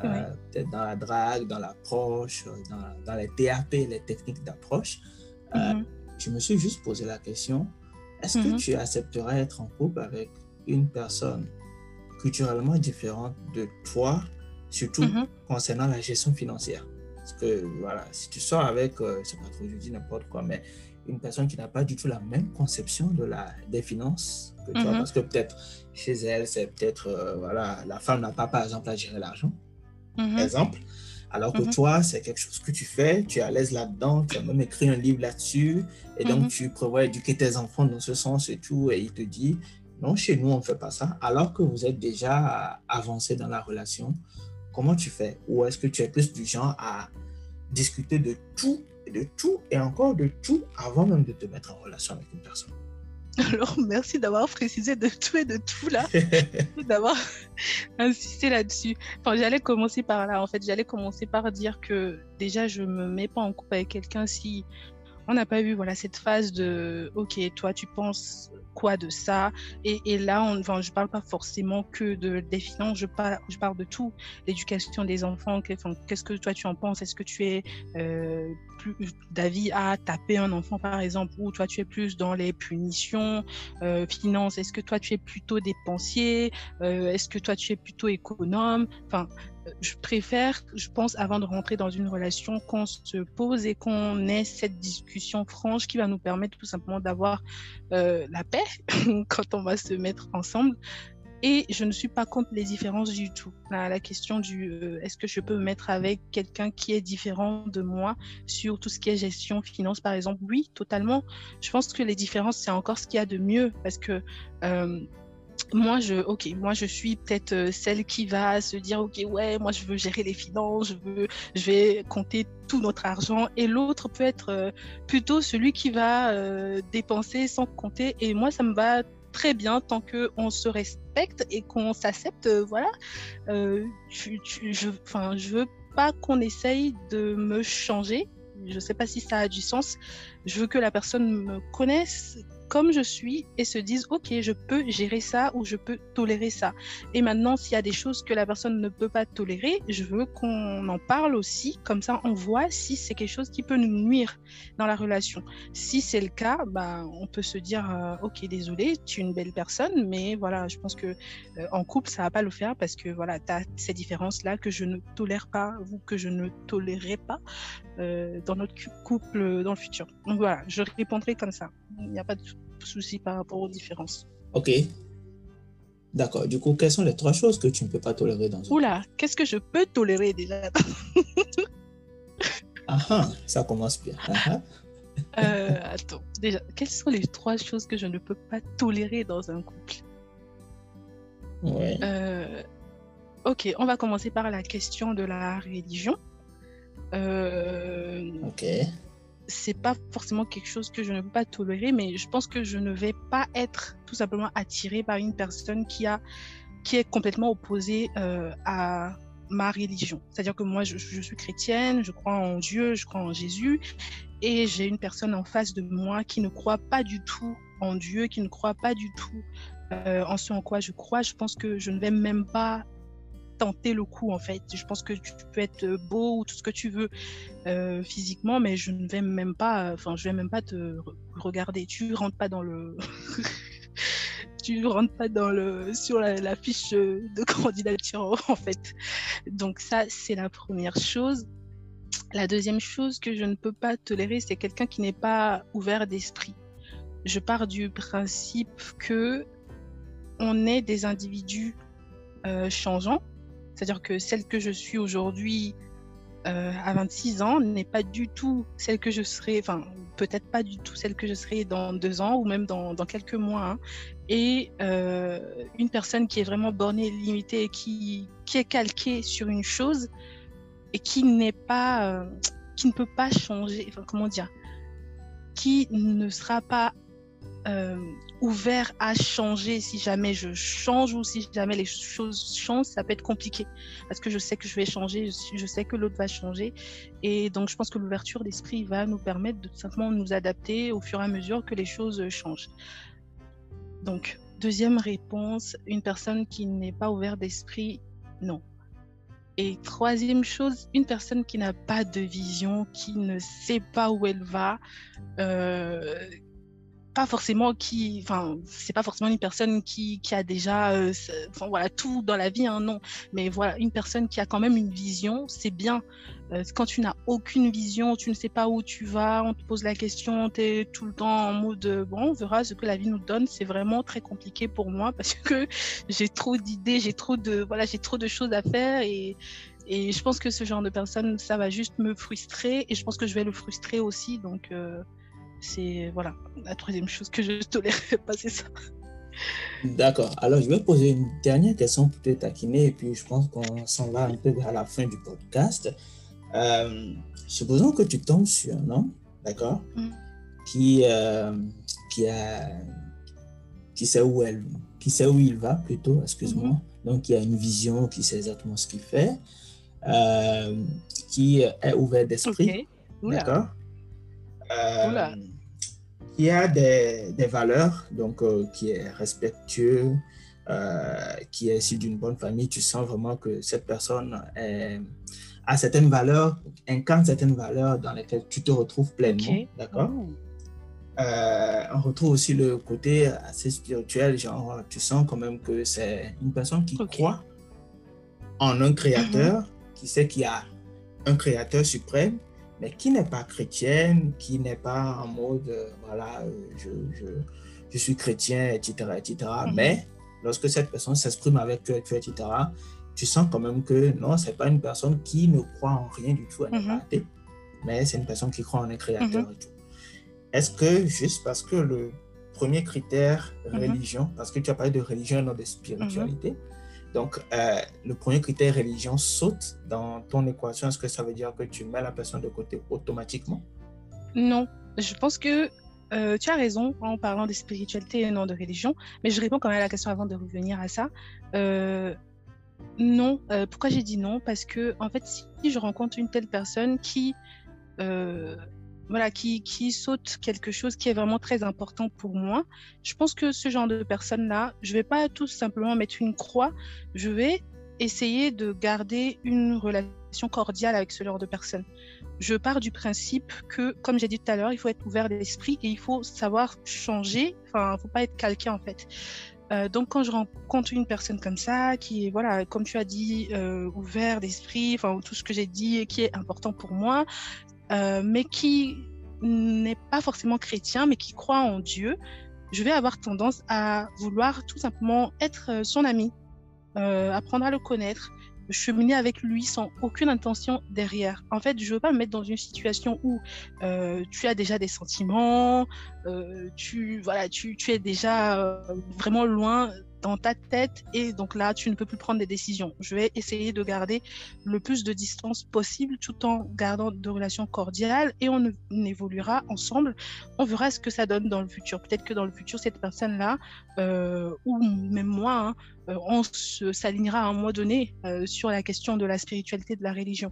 peut-être dans la drague, dans l'approche, dans, dans les TAP, les techniques d'approche, Mhm. je me suis juste posé la question, est-ce que Mhm. tu accepterais être en couple avec une personne culturellement différente de toi, surtout concernant la gestion financière? Parce que voilà, si tu sors avec, euh, je sais pas trop, je dis n'importe quoi, mais une personne qui n'a pas du tout la même conception de la, des finances que toi, Mhm. parce que peut-être chez elle, c'est peut-être, euh, voilà, la femme n'a pas, par exemple, à gérer l'argent Mhm. exemple. Alors que Mhm. toi, c'est quelque chose que tu fais, tu es à l'aise là-dedans, tu as même écrit un livre là-dessus, et donc Mhm. tu prévois éduquer tes enfants dans ce sens et tout, et il te dit, non, chez nous, on ne fait pas ça, alors que vous êtes déjà avancé dans la relation. Comment tu fais? Ou est-ce que tu es plus du genre à discuter de tout, de tout, et encore de tout, avant même de te mettre en relation avec une personne? Alors, merci d'avoir précisé de tout et de tout là, d'avoir insisté là-dessus. Enfin, j'allais commencer par là. En fait, j'allais commencer par dire que déjà, je me mets pas en couple avec quelqu'un si on n'a pas eu voilà cette phase de OK, toi tu penses quoi de ça. Et, là, on, enfin, je parle pas forcément que de, des finances, je parle, je parle de tout. L'éducation des enfants, qu'est-ce que toi tu en penses? Est-ce que tu es euh, plus d'avis à taper un enfant, par exemple, ou toi tu es plus dans les punitions, euh, finances? Est-ce que toi tu es plutôt dépensier? Euh, Est-ce que toi tu es plutôt économe? Enfin, je préfère, je pense, avant de rentrer dans une relation, qu'on se pose et qu'on ait cette discussion franche qui va nous permettre tout simplement d'avoir euh, la paix quand on va se mettre ensemble. Et je ne suis pas contre les différences du tout. La, question du euh, est-ce que je peux me mettre avec quelqu'un qui est différent de moi sur tout ce qui est gestion, finance, par exemple, oui, totalement. Je pense que les différences, c'est encore ce qu'il y a de mieux parce que euh, moi je ok moi je suis peut-être euh, celle qui va se dire ok ouais moi je veux gérer les finances je veux je vais compter tout notre argent. Et l'autre peut être euh, plutôt celui qui va euh, dépenser sans compter. Et moi ça me va très bien tant que on se respecte et qu'on s'accepte voilà. Je enfin je veux pas qu'on essaye de me changer. Je sais pas si ça a du sens. Je veux que la personne me connaisse comme je suis et se disent ok je peux gérer ça ou je peux tolérer ça. Et maintenant s'il y a des choses que la personne ne peut pas tolérer je veux qu'on en parle aussi. Comme ça on voit si c'est quelque chose qui peut nous nuire dans la relation. Si c'est le cas bah on peut se dire euh, ok désolé tu es une belle personne mais voilà je pense que euh, en couple ça va pas le faire parce que voilà tu as ces différences là que je ne tolère pas ou que je ne tolérerai pas euh, dans notre couple dans le futur. Donc voilà je répondrai comme ça. Il n'y a pas de souci par rapport aux différences. Ok. D'accord. Du coup, quelles sont les trois choses que tu ne peux pas tolérer dans un Oula, qu'est-ce que je peux tolérer déjà Ah, ah ça commence bien. Ah, ah. euh, attends, déjà, quelles sont les trois choses que je ne peux pas tolérer dans un couple? Ouais. Euh, ok, on va commencer par la question de la religion. Euh, ok c'est pas forcément quelque chose que je ne peux pas tolérer, mais je pense que je ne vais pas être tout simplement attirée par une personne qui a qui est complètement opposée euh, à ma religion. C'est-à-dire que moi, je, suis chrétienne, je crois en Dieu, je crois en Jésus, et j'ai une personne en face de moi qui ne croit pas du tout en Dieu, qui ne croit pas du tout euh, en ce en quoi je crois. Je pense que je ne vais même pas tenter le coup en fait. Je pense que tu peux être beau ou tout ce que tu veux euh, physiquement, mais je ne vais même pas, enfin je vais même pas te regarder. Tu rentres pas dans le, tu rentres pas dans le sur la, fiche de candidature en fait. Donc ça c'est la première chose. La deuxième chose que je ne peux pas tolérer, c'est quelqu'un qui n'est pas ouvert d'esprit. Je pars du principe que on est des individus euh, changeants c'est-à-dire que celle que je suis aujourd'hui euh, à 26 ans n'est pas du tout celle que je serai, enfin peut-être pas du tout celle que je serai dans deux ans ou même dans, quelques mois. Hein. Et euh, une personne qui est vraiment bornée, limitée, qui, est calquée sur une chose et qui n'est pas, euh, qui ne peut pas changer, enfin comment dire, qui ne sera pas ouvert à changer si jamais je change ou si jamais les choses changent, ça peut être compliqué parce que je sais que je vais changer, je sais que l'autre va changer et donc je pense que l'ouverture d'esprit va nous permettre de simplement nous adapter au fur et à mesure que les choses changent. Donc deuxième réponse, une personne qui n'est pas ouverte d'esprit, non. Et troisième chose, une personne qui n'a pas de vision, qui ne sait pas où elle va, euh, pas forcément qui, enfin, c'est pas forcément une personne qui, qui a déjà, euh, enfin voilà, tout dans la vie, hein, non. Mais voilà, une personne qui a quand même une vision, c'est bien. Euh, quand tu n'as aucune vision, tu ne sais pas où tu vas, on te pose la question, tu es tout le temps en mode, euh, bon, on verra ce que la vie nous donne. C'est vraiment très compliqué pour moi parce que j'ai trop d'idées, j'ai trop de, voilà, j'ai trop de choses à faire et, et je pense que ce genre de personne, ça va juste me frustrer et je pense que je vais le frustrer aussi. Donc, euh, c'est voilà, la troisième chose que je ne tolérerai pas, c'est ça. D'accord. Alors, je vais poser une dernière question pour te taquiner et puis je pense qu'on s'en va un peu vers la fin du podcast. Euh, supposons que tu tombes sur un homme, d'accord, mm. qui, euh, qui, a, qui, sait où elle, qui sait où il va plutôt, excuse-moi, mm -hmm. donc qui a une vision, qui sait exactement ce qu'il fait, euh, qui est ouvert d'esprit, okay. d'accord. Euh, qui a des, des valeurs, donc euh, qui est respectueux, euh, qui est issu d'une bonne famille, tu sens vraiment que cette personne a certaines valeurs, incarne certaines valeurs dans lesquelles tu te retrouves pleinement. D'accord? Oh. On retrouve aussi le côté assez spirituel, genre tu sens quand même que c'est une personne qui croit en un créateur, mhm. qui sait qu'il y a un créateur suprême, mais qui n'est pas chrétienne, qui n'est pas en mode, euh, voilà, je, je, je, suis chrétien, etc., etc. Mhm. Mais lorsque cette personne s'exprime avec toi, etc., tu sens quand même que non, c'est pas une personne qui ne croit en rien du tout, à mm mais c'est une personne qui croit en un créateur mhm. et tout. Est-ce que juste parce que le premier critère, mhm. religion, parce que tu as parlé de religion et non de spiritualité, donc euh, le premier critère, religion, saute dans ton équation, est-ce que ça veut dire que tu mets la personne de côté automatiquement? Non, je pense que euh, tu as raison en parlant de spiritualité et non de religion, mais je réponds quand même à la question avant de revenir à ça. Euh, non. Pourquoi j'ai dit non? Parce que, en fait, si je rencontre une telle personne qui, voilà, qui, saute quelque chose qui est vraiment très important pour moi, je pense que ce genre de personne-là, je vais pas tout simplement mettre une croix, je vais essayer de garder une relation cordiale avec ce genre de personne je pars du principe que, comme j'ai dit tout à l'heure, il faut être ouvert d'esprit et il faut savoir changer. Enfin, il ne faut pas être calqué en fait. Euh, donc, quand je rencontre une personne comme ça, qui est, voilà, comme tu as dit, euh, ouvert d'esprit, enfin, tout ce que j'ai dit qui est important pour moi, euh, mais qui n'est pas forcément chrétien, mais qui croit en Dieu, je vais avoir tendance à vouloir tout simplement être son ami, apprendre à le connaître, cheminer avec lui sans aucune intention derrière. En fait, je veux pas me mettre dans une situation où euh, tu as déjà des sentiments, euh, tu voilà, tu, tu es déjà euh, vraiment loin dans ta tête et donc là, tu ne peux plus prendre des décisions. Je vais essayer de garder le plus de distance possible tout en gardant de relations cordiales et on, évoluera ensemble. On verra ce que ça donne dans le futur. Peut-être que dans le futur, cette personne-là, euh, ou même moi, hein, euh, on s'alignera à un moment donné euh, sur la question de la spiritualité, de la religion.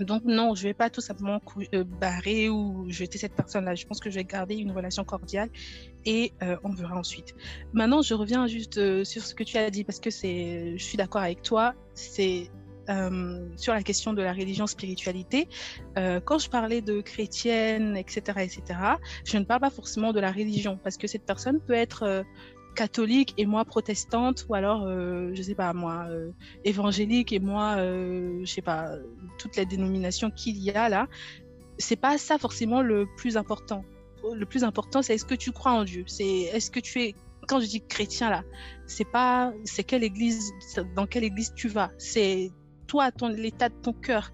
Donc non, je vais pas tout simplement euh, barrer ou jeter cette personne-là. Je pense que je vais garder une relation cordiale et euh, on verra ensuite. Maintenant, je reviens juste euh, sur ce que tu as dit parce que c'est, je suis d'accord avec toi. C'est sur la question de la religion spiritualité. quand je parlais de chrétienne, etc., etc., je ne parle pas forcément de la religion parce que cette personne peut être catholique et moi protestante ou alors euh, je sais pas moi euh, évangélique et moi euh, je sais pas toutes les dénominations qu'il y a là c'est pas ça forcément le plus important. Le plus important c'est est-ce que tu crois en Dieu? C'est est-ce que tu es quand je dis chrétien là c'est pas c'est quelle église dans quelle église tu vas? C'est toi ton l'état de ton cœur.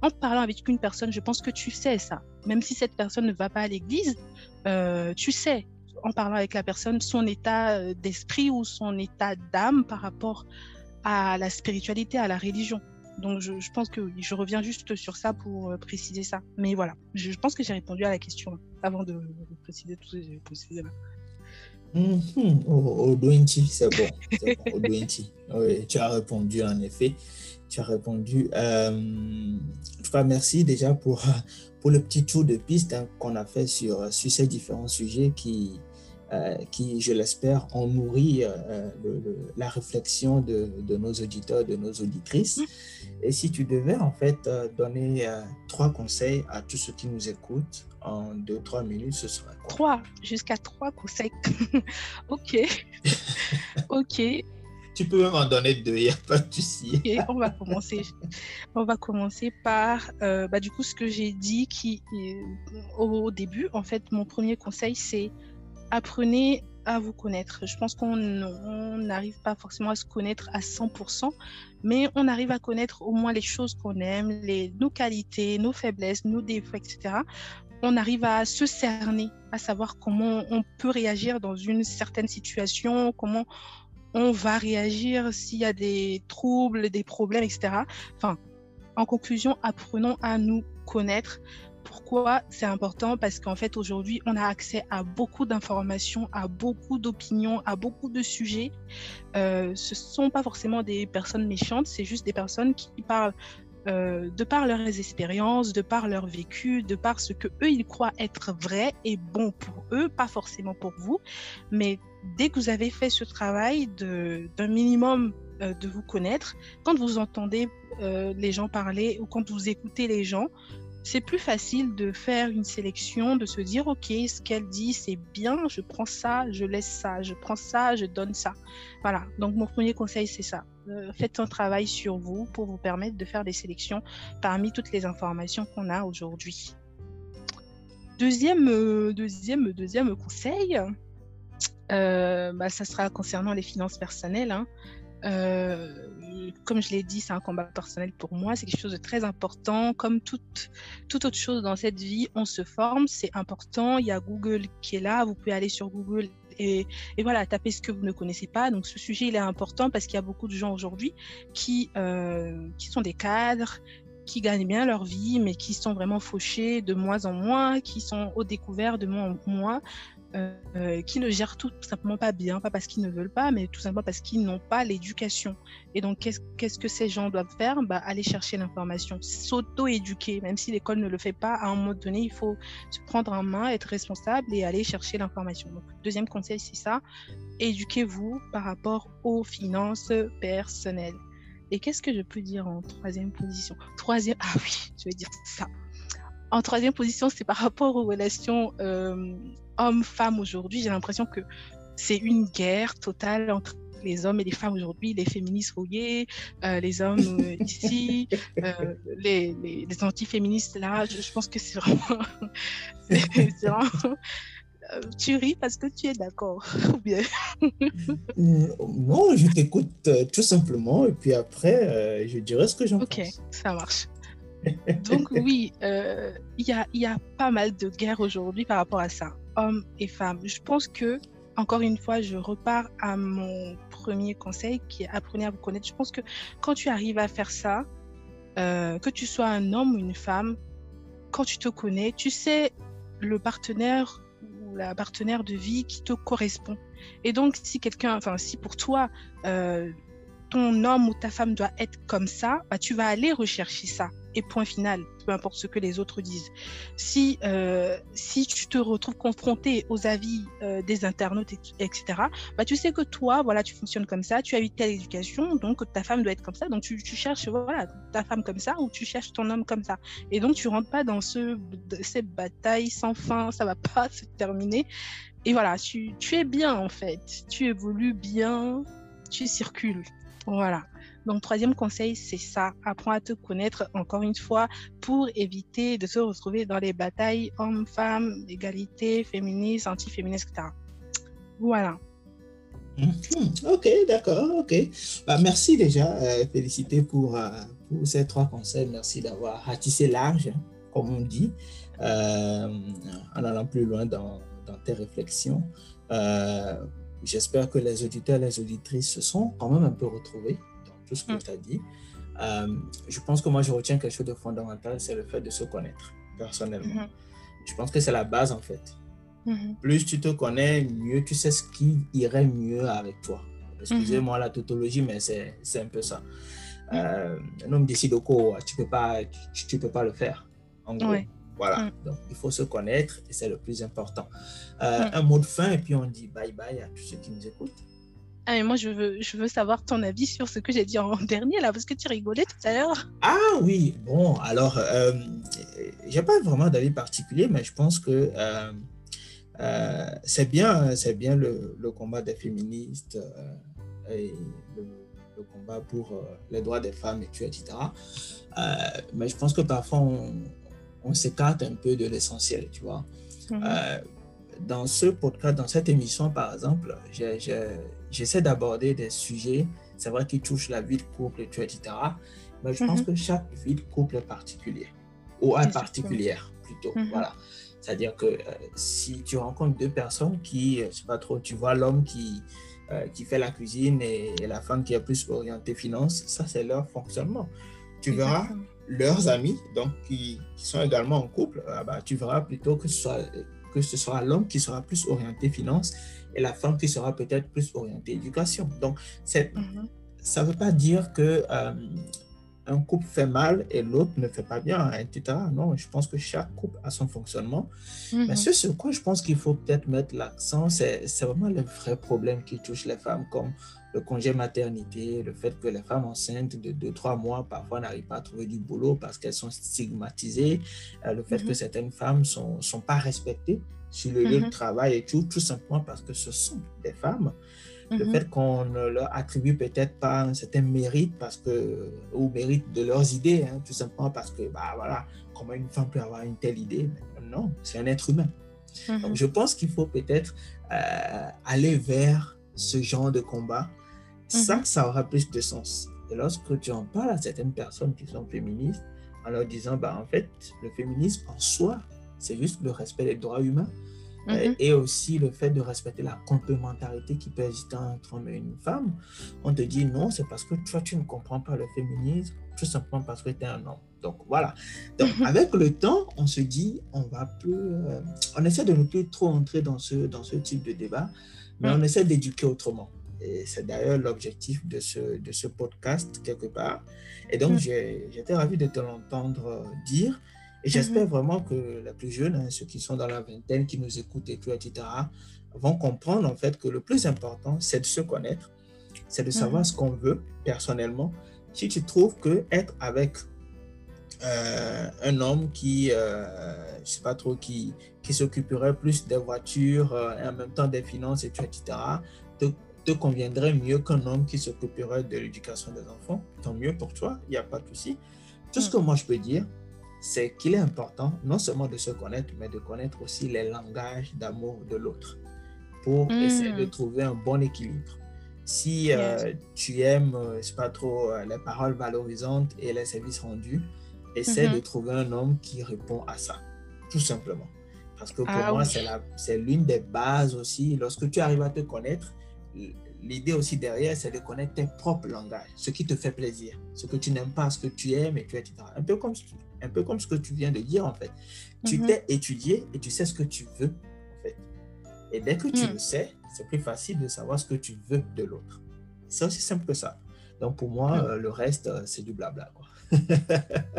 En parlant avec une personne je pense que tu sais ça. Même si cette personne ne va pas à l'église tu sais en parlant avec la personne son état euh, d'esprit ou son état d'âme par rapport à la spiritualité, à la religion. Donc je, pense que je reviens juste sur ça pour euh, préciser ça. Mais voilà, je, pense que j'ai répondu à la question hein, avant de, préciser tout ce que j'ai précisé là. Mm c'est bon. Oui, tu as répondu en effet. Tu as répondu. Euh, en merci déjà pour, pour le petit tour de piste hein, qu'on a fait sur, sur ces différents sujets qui, euh, qui, je l'espère, ont nourri euh, la réflexion de, nos auditeurs, de nos auditrices. Mm. Et si tu devais en fait euh, donner trois conseils à tous ceux qui nous écoutent en deux, trois minutes, ce serait quoi? Trois, jusqu'à trois conseils. ok. ok. Tu peux même en donner deux, il n'y a pas de souci. on va commencer. On va commencer par, bah, du coup, ce que j'ai dit qui, au début. En fait, mon premier conseil, c'est apprenez à vous connaître. Je pense qu'on n'arrive pas forcément à se connaître à 100%, mais on arrive à connaître au moins les choses qu'on aime, les, nos qualités, nos faiblesses, nos défauts, etc. On arrive à se cerner, à savoir comment on peut réagir dans une certaine situation, comment on va réagir s'il y a des troubles, des problèmes, etc. Enfin, en conclusion, apprenons à nous connaître pourquoi c'est important? Parce qu'en fait, aujourd'hui, on a accès à beaucoup d'informations, à beaucoup d'opinions, à beaucoup de sujets. Euh, ce ne sont pas forcément des personnes méchantes, c'est juste des personnes qui parlent euh, de par leurs expériences, de par leur vécu, de par ce que eux ils croient être vrai et bon pour eux, pas forcément pour vous, mais dès que vous avez fait ce travail d'un minimum euh, de vous connaître, quand vous entendez euh, les gens parler ou quand vous écoutez les gens, c'est plus facile de faire une sélection, de se dire, OK, ce qu'elle dit, c'est bien, je prends ça, je laisse ça, je prends ça, je donne ça. Voilà, donc mon premier conseil, c'est ça. Euh, faites un travail sur vous pour vous permettre de faire des sélections parmi toutes les informations qu'on a aujourd'hui. Deuxième, deuxième, deuxième conseil, bah, ça sera concernant les finances personnelles. Hein. comme je l'ai dit, c'est un combat personnel pour moi. C'est quelque chose de très important. Comme toute, toute autre chose dans cette vie, on se forme. C'est important. Il y a Google qui est là. Vous pouvez aller sur Google et, voilà, tapez ce que vous ne connaissez pas. Donc ce sujet, il est important parce qu'il y a beaucoup de gens aujourd'hui qui, euh, qui sont des cadres, qui gagnent bien leur vie, mais qui sont vraiment fauchés de moins en moins, qui sont au découvert de moins en moins. Euh, qui ne gèrent tout simplement pas bien, pas parce qu'ils ne veulent pas, mais tout simplement parce qu'ils n'ont pas l'éducation. Et donc, qu'est-ce que ces gens doivent faire? Bah, Aller chercher l'information, s'auto-éduquer, même si l'école ne le fait pas, à un moment donné, il faut se prendre en main, être responsable et aller chercher l'information. Donc, deuxième conseil, c'est ça, éduquez-vous par rapport aux finances personnelles. Et qu'est-ce que je peux dire en troisième position? Troisième, ah oui, je vais dire ça. En troisième position, c'est par rapport aux relations euh, hommes-femmes aujourd'hui. J'ai l'impression que c'est une guerre totale entre les hommes et les femmes aujourd'hui, les féministes rouillés, euh, les hommes euh, ici, les, les, les antiféministes là. Je, pense que c'est vraiment, vraiment tu ris parce que tu es d'accord ou bien? Non, je t'écoute tout simplement et puis après, je dirai ce que j'en pense. Ok, ça marche. Donc oui, euh, il y, a, pas mal de guerres aujourd'hui par rapport à ça, hommes et femmes. Je pense que, encore une fois, je repars à mon premier conseil qui est apprenez à vous connaître. Je pense que quand tu arrives à faire ça, euh, que tu sois un homme ou une femme, quand tu te connais, tu sais le partenaire ou la partenaire de vie qui te correspond. Et donc, si quelqu'un, enfin, si pour toi, euh, ton homme ou ta femme doit être comme ça, bah, tu vas aller rechercher ça point final, peu importe ce que les autres disent. Si, euh, si tu te retrouves confronté aux avis euh, des internautes, etc., bah, tu sais que toi, voilà, tu fonctionnes comme ça, tu as eu telle éducation, donc ta femme doit être comme ça, donc tu, cherches voilà, ta femme comme ça ou tu cherches ton homme comme ça. Et donc, tu rentres pas dans ce, ces batailles sans fin, ça va pas se terminer. Et voilà, tu, tu es bien en fait, tu évolues bien, tu circules. Voilà. Donc, troisième conseil, c'est ça. Apprends à te connaître encore une fois pour éviter de se retrouver dans les batailles hommes-femmes, égalité, féministe, anti-féministe, etc. Voilà. Mhm. Ok, d'accord, ok. Bah, merci déjà, euh, félicité pour, euh, pour, ces trois conseils. Merci d'avoir ratissé large, comme on dit, euh, en allant plus loin dans, dans tes réflexions. J'espère que les auditeurs et les auditrices se sont quand même un peu retrouvés tout ce que mm. tu as dit. Euh, je pense que moi, je retiens quelque chose de fondamental, c'est le fait de se connaître personnellement. Mm-hmm. Je pense que c'est la base en fait. Mm-hmm. Plus tu te connais, mieux tu sais ce qui irait mieux avec toi. Excusez-moi mm-hmm. la tautologie, mais c'est un peu ça. Euh, un homme décide au tu peux pas, tu, peux pas le faire. En gros. Voilà. Mm. Donc, il faut se connaître et c'est le plus important. Euh, mm. Un mot de fin et puis on dit bye bye à tous ceux qui nous écoutent. Ah, mais moi, je veux, je veux savoir ton avis sur ce que j'ai dit en dernier, là, parce que tu rigolais tout à l'heure. Ah oui, bon, alors, euh, j'ai pas vraiment d'avis particulier, mais je pense que euh, euh, c'est bien, c'est bien le, le, combat des féministes euh, et le, combat pour les droits des femmes, et tout, etc. mais je pense que parfois, on, on s'écarte un peu de l'essentiel, tu vois. Mhm. dans ce podcast, dans cette émission, par exemple, j'ai j'essaie d'aborder des sujets, c'est vrai, qui touchent la vie de couple, etc. Mais je pense mhm. que chaque vie de couple est particulière, ou est particulière plutôt. Mhm. Voilà. C'est-à-dire que euh, si tu rencontres deux personnes qui, euh, je sais pas trop, tu vois l'homme qui, euh, qui fait la cuisine et, la femme qui est plus orientée finance, ça c'est leur fonctionnement. Tu verras leurs amis, donc qui, qui, sont également en couple, ah bah, tu verras plutôt que ce soit, que ce soit l'homme qui sera plus orienté finance et la femme qui sera peut-être plus orientée éducation. Donc, c'est, mhm. ça ne veut pas dire que euh, un couple fait mal et l'autre ne fait pas bien, etc. Non, je pense que chaque couple a son fonctionnement. Mais mhm. ce sur quoi je pense qu'il faut peut-être mettre l'accent, c'est vraiment les vrais problèmes qui touchent les femmes, comme le congé maternité, le fait que les femmes enceintes de 2-3 mois parfois n'arrivent pas à trouver du boulot parce qu'elles sont stigmatisées, euh, le fait que mhm. certaines femmes ne sont, sont pas respectées sur le lieu de mhm. travail et tout, tout simplement parce que ce sont des femmes. Le mhm. fait qu'on ne leur attribue peut-être pas un certain mérite parce que, ou mérite de leurs idées, hein, tout simplement parce que, bah voilà, comment une femme peut avoir une telle idée? Non, c'est un être humain. Donc, je pense qu'il faut peut-être euh, aller vers ce genre de combat. Ça, ça aura plus de sens. Et lorsque tu en parles à certaines personnes qui sont féministes, en leur disant, bah, en fait, le féminisme en soi, c'est juste le respect des droits humains euh, mhm. et aussi le fait de respecter la complémentarité qui peut exister entre un homme et une femme. On te dit non, c'est parce que toi, tu ne comprends pas le féminisme, tout simplement parce que tu es un homme. Donc voilà. Donc mhm. avec le temps, on se dit, on va plus, euh, on essaie de ne plus trop entrer dans ce, dans ce type de débat, mais on essaie d'éduquer autrement. C'est d'ailleurs l'objectif de ce, de ce podcast, quelque part. Et donc, j'étais ravi de te l'entendre dire. Et j'espère mhm. vraiment que les plus jeunes, hein, ceux qui sont dans la vingtaine, qui nous écoutent et tout, etc., vont comprendre en fait que le plus important, c'est de se connaître, c'est de savoir mhm. ce qu'on veut personnellement. Si tu trouves que être avec euh, un homme qui, euh, je sais pas trop, qui, qui s'occuperait plus des voitures euh, et en même temps des finances et tout, etc., te, te conviendrait mieux qu'un homme qui s'occuperait de l'éducation des enfants. Tant mieux pour toi, il n'y a pas de souci. Tout ce que moi je peux dire, c'est qu'il est important non seulement de se connaître, mais de connaître aussi les langages d'amour de l'autre pour hmm. essayer de trouver un bon équilibre. Si euh, tu aimes, euh, je sais pas trop, euh, les paroles valorisantes et les services rendus, essaie de mm-hmm. trouver un homme qui répond à ça, tout simplement. Parce que pour ah moi, c'est l'une des bases aussi. Lorsque tu arrives à te connaître, l'idée aussi derrière, c'est de connaître tes propres langages, ce qui te fait plaisir, ce que tu n'aimes pas, ce que tu aimes, et tu, etc. Un peu, comme, un peu comme ce que tu viens de dire, en fait. Tu mhm. t'es étudié et tu sais ce que tu veux, en fait. Et dès que tu mhm. le sais, c'est plus facile de savoir ce que tu veux de l'autre. C'est aussi simple que ça. Donc pour moi, mhm. euh, le reste, euh, c'est du blabla.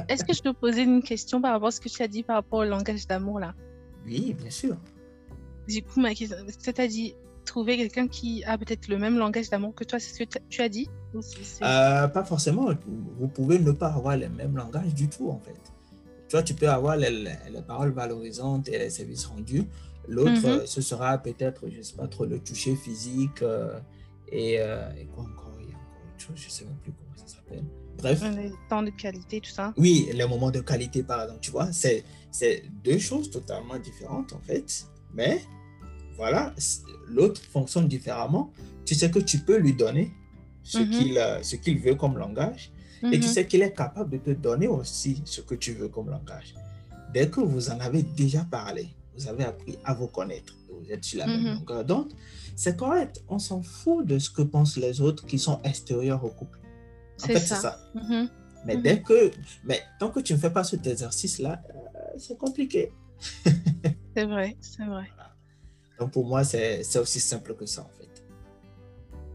Est-ce que je peux poser une question par rapport à ce que tu as dit par rapport au langage d'amour là? Oui, bien sûr. Du coup, ma question, tu as dit trouver quelqu'un qui a peut-être le même langage d'amour que toi, c'est ce que tu as dit euh, Pas forcément. Vous pouvez ne pas avoir le même langage du tout, en fait. Tu vois, tu peux avoir les, paroles valorisantes et les services rendus. L'autre, mhm. ce sera peut-être, je ne sais pas trop, le toucher physique euh, et, euh, et, quoi encore Il y a encore autre chose, je ne sais même plus comment ça s'appelle. Bref. Les temps de qualité, tout ça. Oui, les moments de qualité, par exemple. Tu vois, c'est deux choses totalement différentes, en fait. Mais voilà, l'autre fonctionne différemment. Tu sais que tu peux lui donner ce mhm. qu'il euh, qu'il veut comme langage et tu mhm. sais qu'il est capable de te donner aussi ce que tu veux comme langage. Dès que vous en avez déjà parlé, vous avez appris à vous connaître, vous êtes sur la même mhm. longueur d'onde, c'est correct. On s'en fout de ce que pensent les autres qui sont extérieurs au couple. En fait, c'est ça. Mais dès que, mais tant que tu ne fais pas cet exercice-là, euh, c'est compliqué. c'est vrai, c'est vrai. Donc pour moi, c'est aussi simple que ça en fait.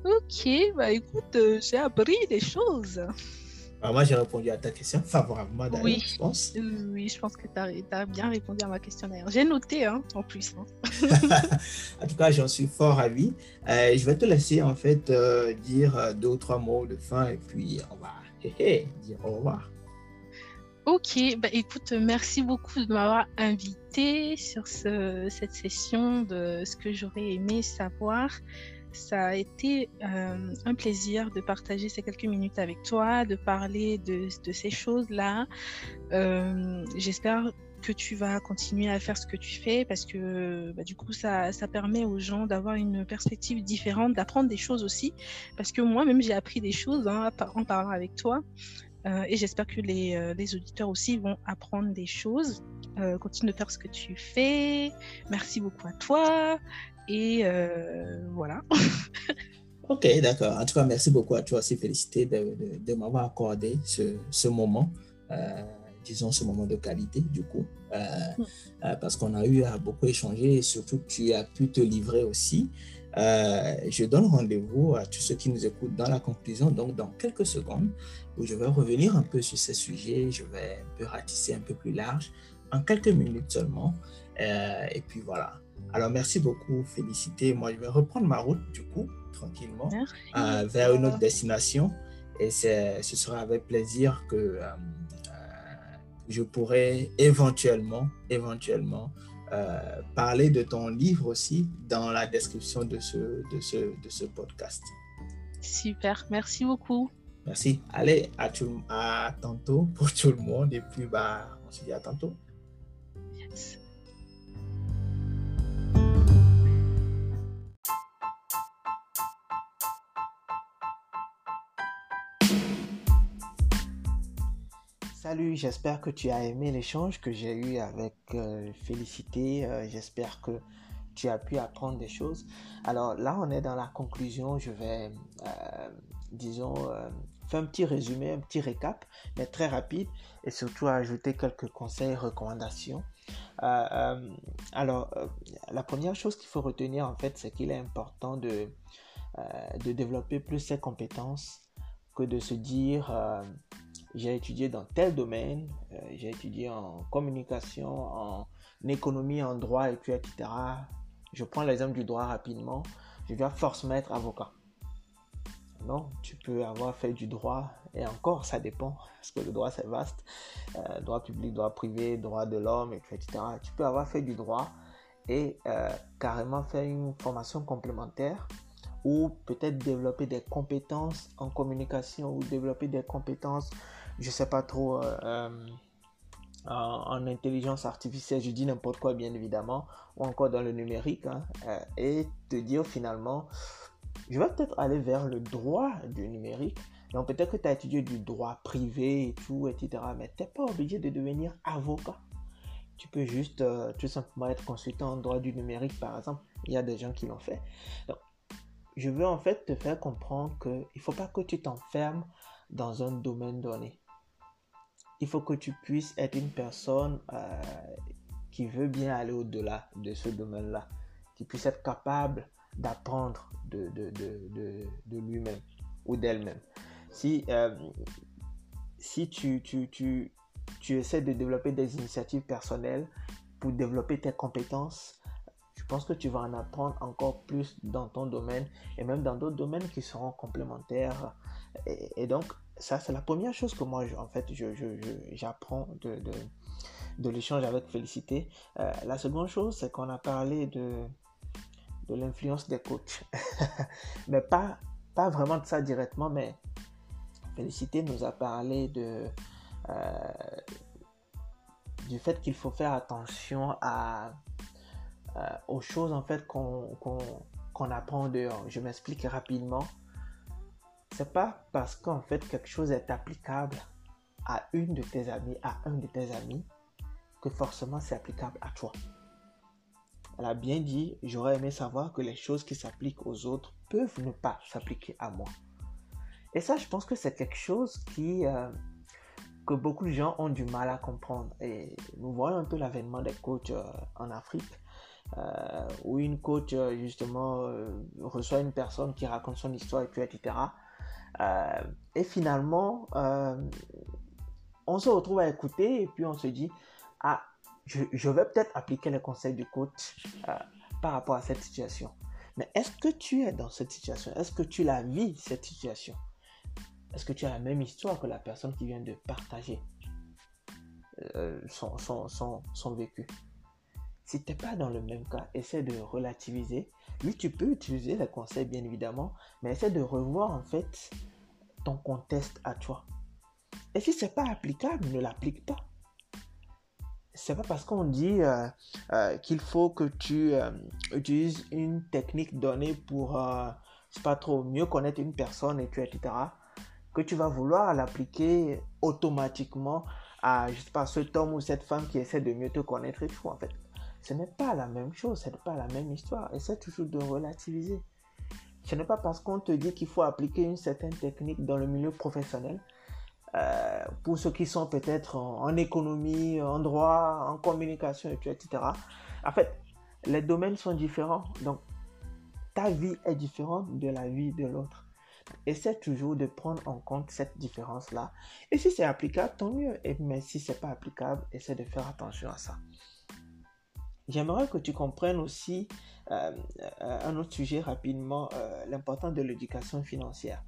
Ok, bah écoute, euh, j'ai appris des choses. Bah, moi, j'ai répondu à ta question favorablement d'ailleurs, oui. je pense. Oui, je pense que tu as, bien répondu à ma question d'ailleurs. J'ai noté hein, en plus. Hein. en tout cas, j'en suis fort ravi. Euh, je vais te laisser en fait euh, dire deux ou trois mots de fin et puis on va dire au revoir. Ok, bah écoute, merci beaucoup de m'avoir invité sur ce, cette session de ce que j'aurais aimé savoir. Ça a été euh, un plaisir de partager ces quelques minutes avec toi, de parler de, ces choses-là. Euh, J'espère que tu vas continuer à faire ce que tu fais parce que bah, du coup ça, ça permet aux gens d'avoir une perspective différente, d'apprendre des choses aussi parce que moi-même j'ai appris des choses hein, en parlant avec toi. Euh, et j'espère que les, euh, les, auditeurs aussi vont apprendre des choses. Euh, continue de faire ce que tu fais. Merci beaucoup à toi. Et voilà. ok, d'accord. En tout cas, merci beaucoup à toi aussi. Félicité de, de, m'avoir accordé ce, ce moment. disons, ce moment de qualité, du coup, mm. parce qu'on a eu à beaucoup échanger et surtout tu as pu te livrer aussi. Je donne rendez-vous à tous ceux qui nous écoutent dans la conclusion, donc dans quelques secondes, où je vais revenir un peu sur ces sujets, je vais un peu ratisser un peu plus large, en quelques minutes seulement. et puis voilà. Alors, merci beaucoup, Félicité. Moi, je vais reprendre ma route, du coup, tranquillement, euh, vers une autre destination. Et ce sera avec plaisir que euh, euh, je pourrai éventuellement, éventuellement, parler de ton livre aussi dans la description de ce, de ce, de ce podcast. Super, merci beaucoup. Merci. Allez, à, tout, à tantôt pour tout le monde. Et puis, bah, on se dit à tantôt. Salut, j'espère que tu as aimé l'échange que j'ai eu avec euh, Félicité. Euh, j'espère que tu as pu apprendre des choses. Alors là, on est dans la conclusion. Je vais, euh, disons, faire un petit résumé, un petit récap, mais très rapide et surtout ajouter quelques conseils, recommandations. alors, la première chose qu'il faut retenir en fait, c'est qu'il est important de, de développer plus ses compétences que de se dire j'ai étudié dans tel domaine, euh, j'ai étudié en communication, en économie, en droit, etc. Je prends l'exemple du droit rapidement. Je dois forcément être avocat. Non, tu peux avoir fait du droit, et encore, ça dépend, parce que le droit, c'est vaste. Euh, droit public, droit privé, droit de l'homme, etc. Tu peux avoir fait du droit et euh, carrément faire une formation complémentaire ou peut-être développer des compétences en communication ou développer des compétences je sais pas trop, euh, euh, en, intelligence artificielle, je dis n'importe quoi bien évidemment, ou encore dans le numérique, hein, euh, et te dire finalement, je vais peut-être aller vers le droit du numérique. Donc peut-être que tu as étudié du droit privé et tout, etc. Mais tu n'es pas obligé de devenir avocat. Tu peux juste tout simplement être consultant en droit du numérique, par exemple. Il y a des gens qui l'ont fait. Donc, je veux en fait te faire comprendre qu'il ne faut pas que tu t'enfermes dans un domaine donné il faut que tu puisses être une personne euh, qui veut bien aller au-delà de ce domaine-là, qui puisse être capable d'apprendre de, lui-même ou d'elle-même. Si, euh, si tu, tu, tu, tu essaies de développer des initiatives personnelles pour développer tes compétences, je pense que tu vas en apprendre encore plus dans ton domaine et même dans d'autres domaines qui seront complémentaires. et donc, ça, c'est la première chose que moi, en fait, j'apprends je, de, l'échange avec Félicité. Euh, la seconde chose, c'est qu'on a parlé de, l'influence des coachs. mais pas, vraiment de ça directement, mais Félicité nous a parlé de, euh, du fait qu'il faut faire attention euh, aux choses en fait qu'on qu'on apprend dehors. Je m'explique rapidement c'est pas parce qu'en fait quelque chose est applicable à une de tes amies, à un de tes amis, que forcément c'est applicable à toi. Elle a bien dit, j'aurais aimé savoir que les choses qui s'appliquent aux autres peuvent ne pas s'appliquer à moi. Et ça, je pense que c'est quelque chose qui, euh, que beaucoup de gens ont du mal à comprendre. Et nous voyons un peu l'avènement des coachs euh, en Afrique, euh, où une coach, justement, reçoit une personne qui raconte son histoire, et puis, etc. Euh, et finalement, euh, on se retrouve à écouter et puis on se dit, ah, je, vais peut-être appliquer les conseils du coach euh, par rapport à cette situation. Mais est-ce que tu es dans cette situation? Est-ce que tu la vis, cette situation? Est-ce que tu as la même histoire que la personne qui vient de partager son, son, son, vécu Si tu n'es pas dans le même cas, essaie de relativiser oui, tu peux utiliser les conseils, bien évidemment, mais essaie de revoir en fait ton contexte à toi. Et si c'est pas applicable, ne l'applique pas. C'est pas parce qu'on dit euh, euh, qu'il faut que tu euh, utilises une technique donnée pour, pas trop, mieux connaître une personne et tu, etc., que tu vas vouloir l'appliquer automatiquement à, je sais pas, cet homme ou cette femme qui essaie de mieux te connaître et tout, en fait. Ce n'est pas la même chose, ce n'est pas la même histoire. Essaie toujours de relativiser. Ce n'est pas parce qu'on te dit qu'il faut appliquer une certaine technique dans le milieu professionnel euh, pour ceux qui sont peut-être en, économie, en droit, en communication, etc. En fait, les domaines sont différents. Donc, ta vie est différente de la vie de l'autre. Essaie toujours de prendre en compte cette différence-là. Et si c'est applicable, tant mieux. Et, mais si c'est pas applicable, essaie de faire attention à ça. J'aimerais que tu comprennes aussi euh, euh, un autre sujet rapidement, euh, l'importance de l'éducation financière.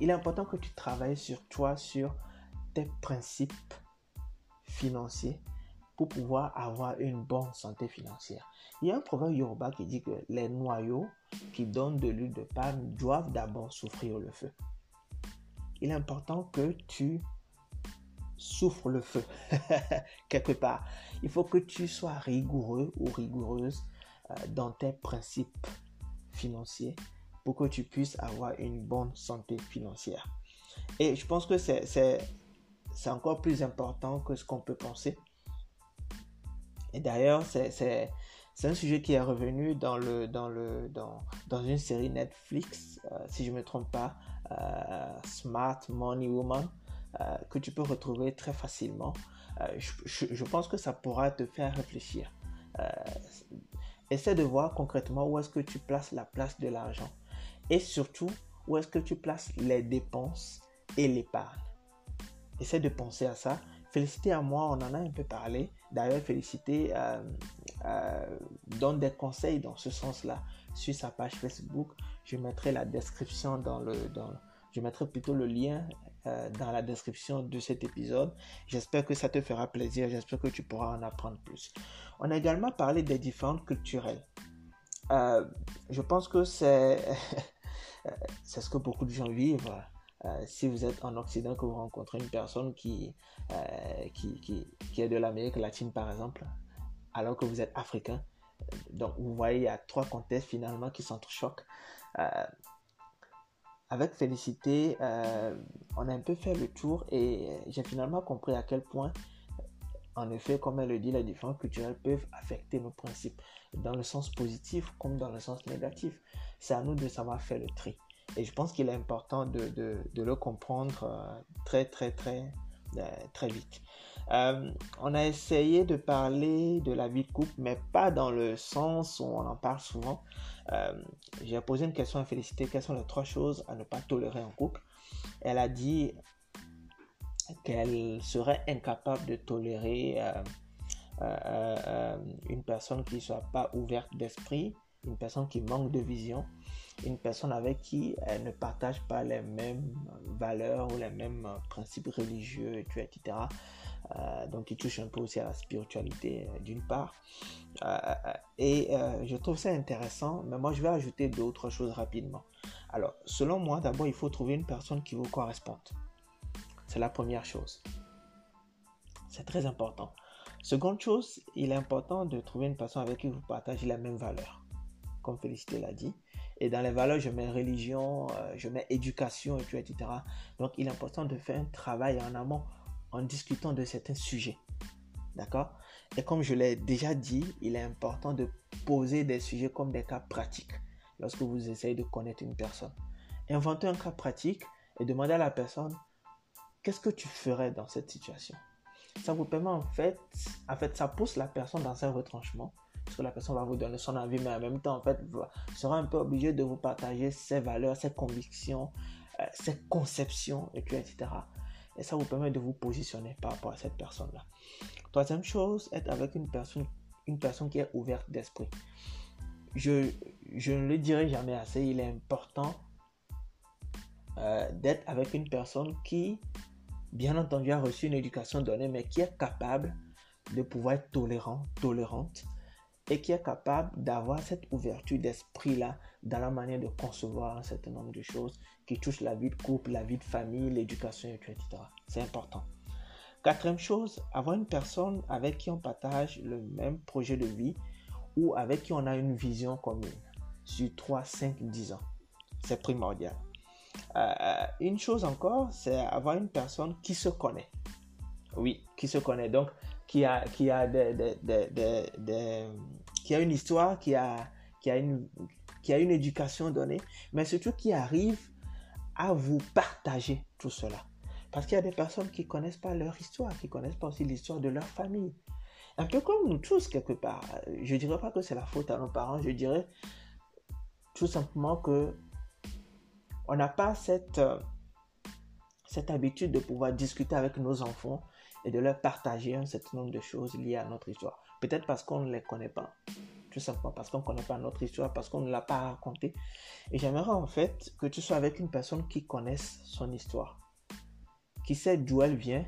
il est important que tu travailles sur toi, sur tes principes financiers pour pouvoir avoir une bonne santé financière. Il y a un proverbe yoruba qui dit que les noyaux qui donnent de l'huile de palme doivent d'abord souffrir le feu. Il est important que tu souffres le feu quelque part. Il faut que tu sois rigoureux ou rigoureuse euh, dans tes principes financiers pour que tu puisses avoir une bonne santé financière. Et je pense que c'est encore plus important que ce qu'on peut penser. Et d'ailleurs, c'est un sujet qui est revenu dans, le, dans, le, dans, dans une série Netflix, euh, si je ne me trompe pas, euh, Smart Money Woman, euh, que tu peux retrouver très facilement. Je, je, pense que ça pourra te faire réfléchir. essaie de voir concrètement où est-ce que tu places la place de l'argent. Et surtout, où est-ce que tu places les dépenses et l'épargne. Essaie de penser à ça Félicité à moi, on en a un peu parlé. D'ailleurs, Félicité euh, euh, donne des conseils dans ce sens-là sur sa page Facebook. Je mettrai la description dans le, dans, je mettrai plutôt le lien euh, dans la description de cet épisode. J'espère que ça te fera plaisir. J'espère que tu pourras en apprendre plus. On a également parlé des différentes culturelles. je pense que c'est c'est ce que beaucoup de gens vivent. Euh, si vous êtes en Occident, que vous rencontrez une personne qui, euh, qui, qui, qui, est de l'Amérique latine, par exemple, alors que vous êtes africain, donc vous voyez, il y a trois contextes finalement qui s'entrechoquent. Euh, avec Félicité, on a un peu fait le tour et j'ai finalement compris à quel point, en effet, comme elle le dit, les différences culturelles peuvent affecter nos principes dans le sens positif comme dans le sens négatif. C'est à nous de savoir faire le tri. Et je pense qu'il est important de le comprendre euh, très, très, très, euh, très vite. Euh, on a essayé de parler de la vie de couple, mais pas dans le sens où on en parle souvent. J'ai posé une question à Félicité, quelles sont les trois choses à ne pas tolérer en couple? Elle a dit qu'elle serait incapable de tolérer une personne qui ne soit pas ouverte d'esprit, une personne qui manque de vision, une personne avec qui elle ne partage pas les mêmes valeurs ou les mêmes principes religieux, etc. Euh, donc, il touche un peu aussi à la spiritualité euh, d'une part. Euh, et je trouve ça intéressant, mais moi, je vais ajouter d'autres choses rapidement. Alors, selon moi, d'abord, il faut trouver une personne qui vous corresponde. C'est la première chose. C'est très important. Seconde chose, il est important de trouver une personne avec qui vous partagez les mêmes valeurs. Comme Félicité l'a dit, et dans les valeurs, je mets religion, je mets éducation, etc. Donc, il est important de faire un travail en amont en discutant de certains sujets. D'accord? Et comme je l'ai déjà dit, il est important de poser des sujets comme des cas pratiques lorsque vous essayez de connaître une personne. Inventez un cas pratique et demandez à la personne qu'est-ce que tu ferais dans cette situation? Ça vous permet en fait, en fait, ça pousse la personne dans un retranchement parce que la personne va vous donner son avis, mais en même temps, en fait, sera un peu obligé de vous partager ses valeurs, ses convictions, euh, ses conceptions, etc. Et ça vous permet de vous positionner par rapport à cette personne-là. Troisième chose, être avec une personne, une personne qui est ouverte d'esprit. Je, je ne le dirai jamais assez, il est important euh, d'être avec une personne qui, bien entendu, a reçu une éducation donnée, mais qui est capable de pouvoir être tolérant, tolérante, et qui est capable d'avoir cette ouverture d'esprit-là dans la manière de concevoir un certain nombre de choses qui touchent la vie de couple, la vie de famille, l'éducation, etc. C'est important. Quatrième chose, avoir une personne avec qui on partage le même projet de vie ou avec qui on a une vision commune sur 3, 5, 10 ans. C'est primordial. Euh, une chose encore, c'est avoir une personne qui se connaît. Oui, qui se connaît. Donc, qui a, qui a, des, qui a une histoire, qui a, qui, a une, qui a une éducation donnée, mais surtout qui arrive à vous partager tout cela. Parce qu'il y a des personnes qui ne connaissent pas leur histoire, qui ne connaissent pas aussi l'histoire de leur famille. Un peu comme nous tous, quelque part. Je ne dirais pas que c'est la faute à nos parents, je dirais tout simplement que on n'a pas cette, euh, cette habitude de pouvoir discuter avec nos enfants et de leur partager un certain nombre de choses liées à notre histoire. Peut-être parce qu'on ne les connaît pas. Tout simplement parce qu'on ne connaît pas notre histoire, parce qu'on ne l'a pas racontée. Et j'aimerais en fait que tu sois avec une personne qui connaisse son histoire qui sait d'où elle vient,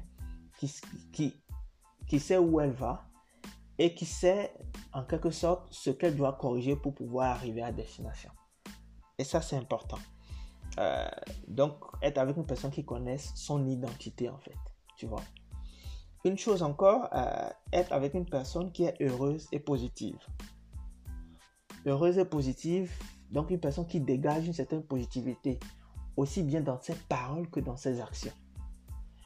qui, qui, qui sait où elle va et qui sait en quelque sorte ce qu'elle doit corriger pour pouvoir arriver à destination. Et ça, c'est important. Euh, donc, être avec une personne qui connaisse son identité, en fait. Tu vois? Une chose encore, euh, être avec une personne qui est heureuse et positive. Heureuse et positive, donc une personne qui dégage une certaine positivité, aussi bien dans ses paroles que dans ses actions.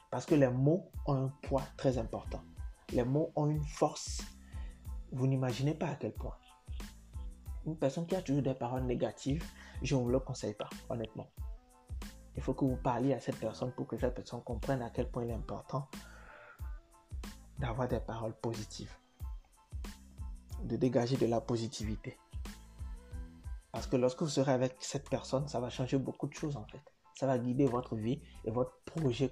Parce que les mots ont un poids très important. Les mots ont une force. Vous n'imaginez pas à quel point. Une personne qui a toujours des paroles négatives, je ne vous le conseille pas, honnêtement. Il faut que vous parliez à cette personne pour que cette personne comprenne à quel point il est important d'avoir des paroles positives. De dégager de la positivité. Parce que lorsque vous serez avec cette personne, ça va changer beaucoup de choses en fait. Ça va guider votre vie et votre projet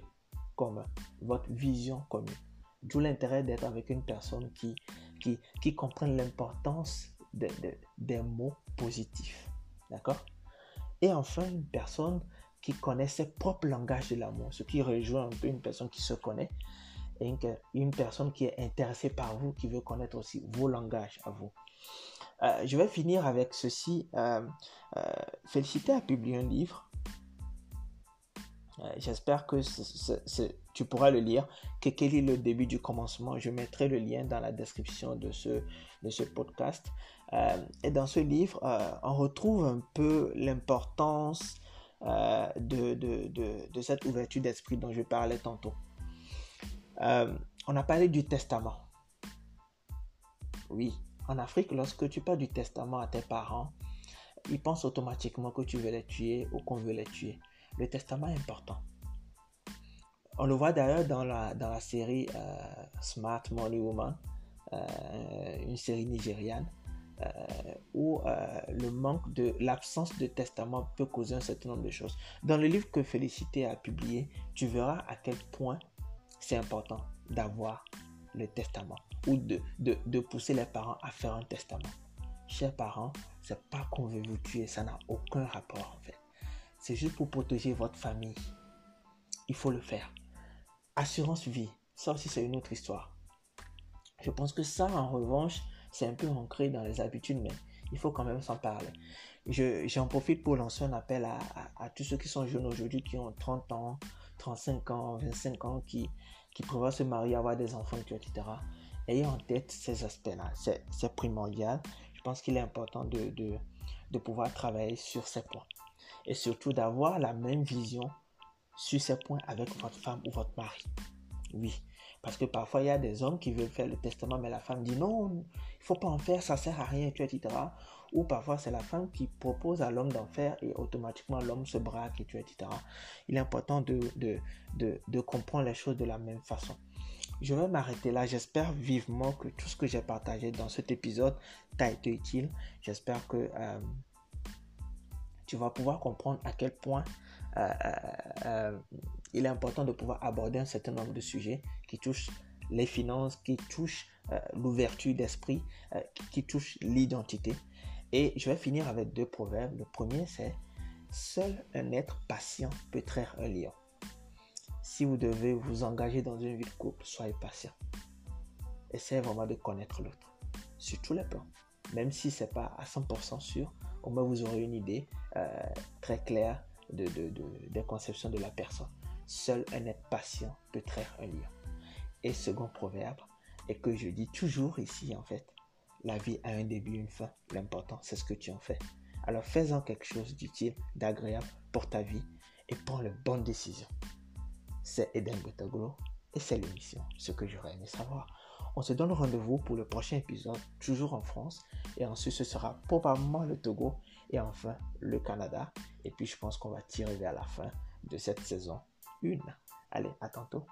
commun, votre vision commune. D'où l'intérêt d'être avec une personne qui, qui, qui l'importance de, des mots positifs. D'accord? Et enfin, une personne qui connaît ses propres langages de l'amour, ce qui rejoint un peu une personne qui se connaît une, personne qui est intéressée par vous, qui veut connaître aussi vos langages à vous. Euh, je vais finir avec ceci. Euh, euh, Félicité a publié un livre euh, j'espère que tu pourras le lire. Que, quel est le début du commencement? Je mettrai le lien dans la description de ce, de ce podcast. Et dans ce livre, on retrouve un peu l'importance de, de, de, cette ouverture d'esprit dont je parlais tantôt. On a parlé du testament. Oui, en Afrique, lorsque tu parles du testament à tes parents, ils pensent automatiquement que tu veux les tuer ou qu'on veut les tuer le testament est important. On le voit d'ailleurs dans la, dans la série euh, Smart Money Woman, euh, une série nigériane, euh, où le manque de l'absence de testament peut causer un certain nombre de choses. Dans le livre que Félicité a publié, tu verras à quel point c'est important d'avoir le testament ou de, de, de pousser les parents à faire un testament. Chers parents, c'est pas qu'on veut vous tuer, ça n'a aucun rapport en fait. C'est juste pour protéger votre famille. Il faut le faire. Assurance vie, ça aussi c'est une autre histoire. Je pense que ça, en revanche, c'est un peu ancré dans les habitudes, mais il faut quand même s'en parler. J'en profite pour lancer un appel à, tous ceux qui sont jeunes aujourd'hui, qui ont 30 ans, 35 ans, 25 ans, qui, qui se marier, avoir des enfants, etc. Ayez en tête ces aspects-là. C'est primordial. Je pense qu'il est important de, de, de pouvoir travailler sur ces points et surtout d'avoir la même vision sur ces points avec votre femme ou votre mari. Oui, parce que parfois il y a des hommes qui veulent faire le testament, mais la femme dit non, il faut pas en faire, ça sert à rien, etc. Ou parfois c'est la femme qui propose à l'homme d'en faire et automatiquement l'homme se braque, etc. Il est important de, de, de, comprendre les choses de la même façon. Je vais m'arrêter là. J'espère vivement que tout ce que j'ai partagé dans cet épisode t'a été utile. J'espère que euh, tu vas pouvoir comprendre à quel point euh, euh, il est important de pouvoir aborder un certain nombre de sujets qui touchent les finances, qui touchent l'ouverture d'esprit, qui touchent l'identité. Et je vais finir avec deux proverbes. Le premier, c'est Seul un être patient peut traire un lion. Si vous devez vous engager dans une vie de couple, soyez patient. Essayez vraiment de connaître l'autre sur tous les plans. Même si ce n'est pas à 100% sûr, au moins vous aurez une idée euh, très claire de, des conceptions de la personne. Seul un être patient peut traire un lion. Et second proverbe, et que je dis toujours ici en fait, la vie a un début, une fin. L'important, c'est ce que tu en fais. Alors fais-en quelque chose d'utile, d'agréable pour ta vie et prends les bonnes décisions. C'est Eden Betagolo et c'est l'émission, ce que j'aurais aimé savoir. On se donne rendez-vous pour le prochain épisode, toujours en France. Et ensuite, ce sera probablement le Togo et enfin le Canada. Et puis, je pense qu'on va tirer vers la fin de cette saison 1. Allez, à tantôt.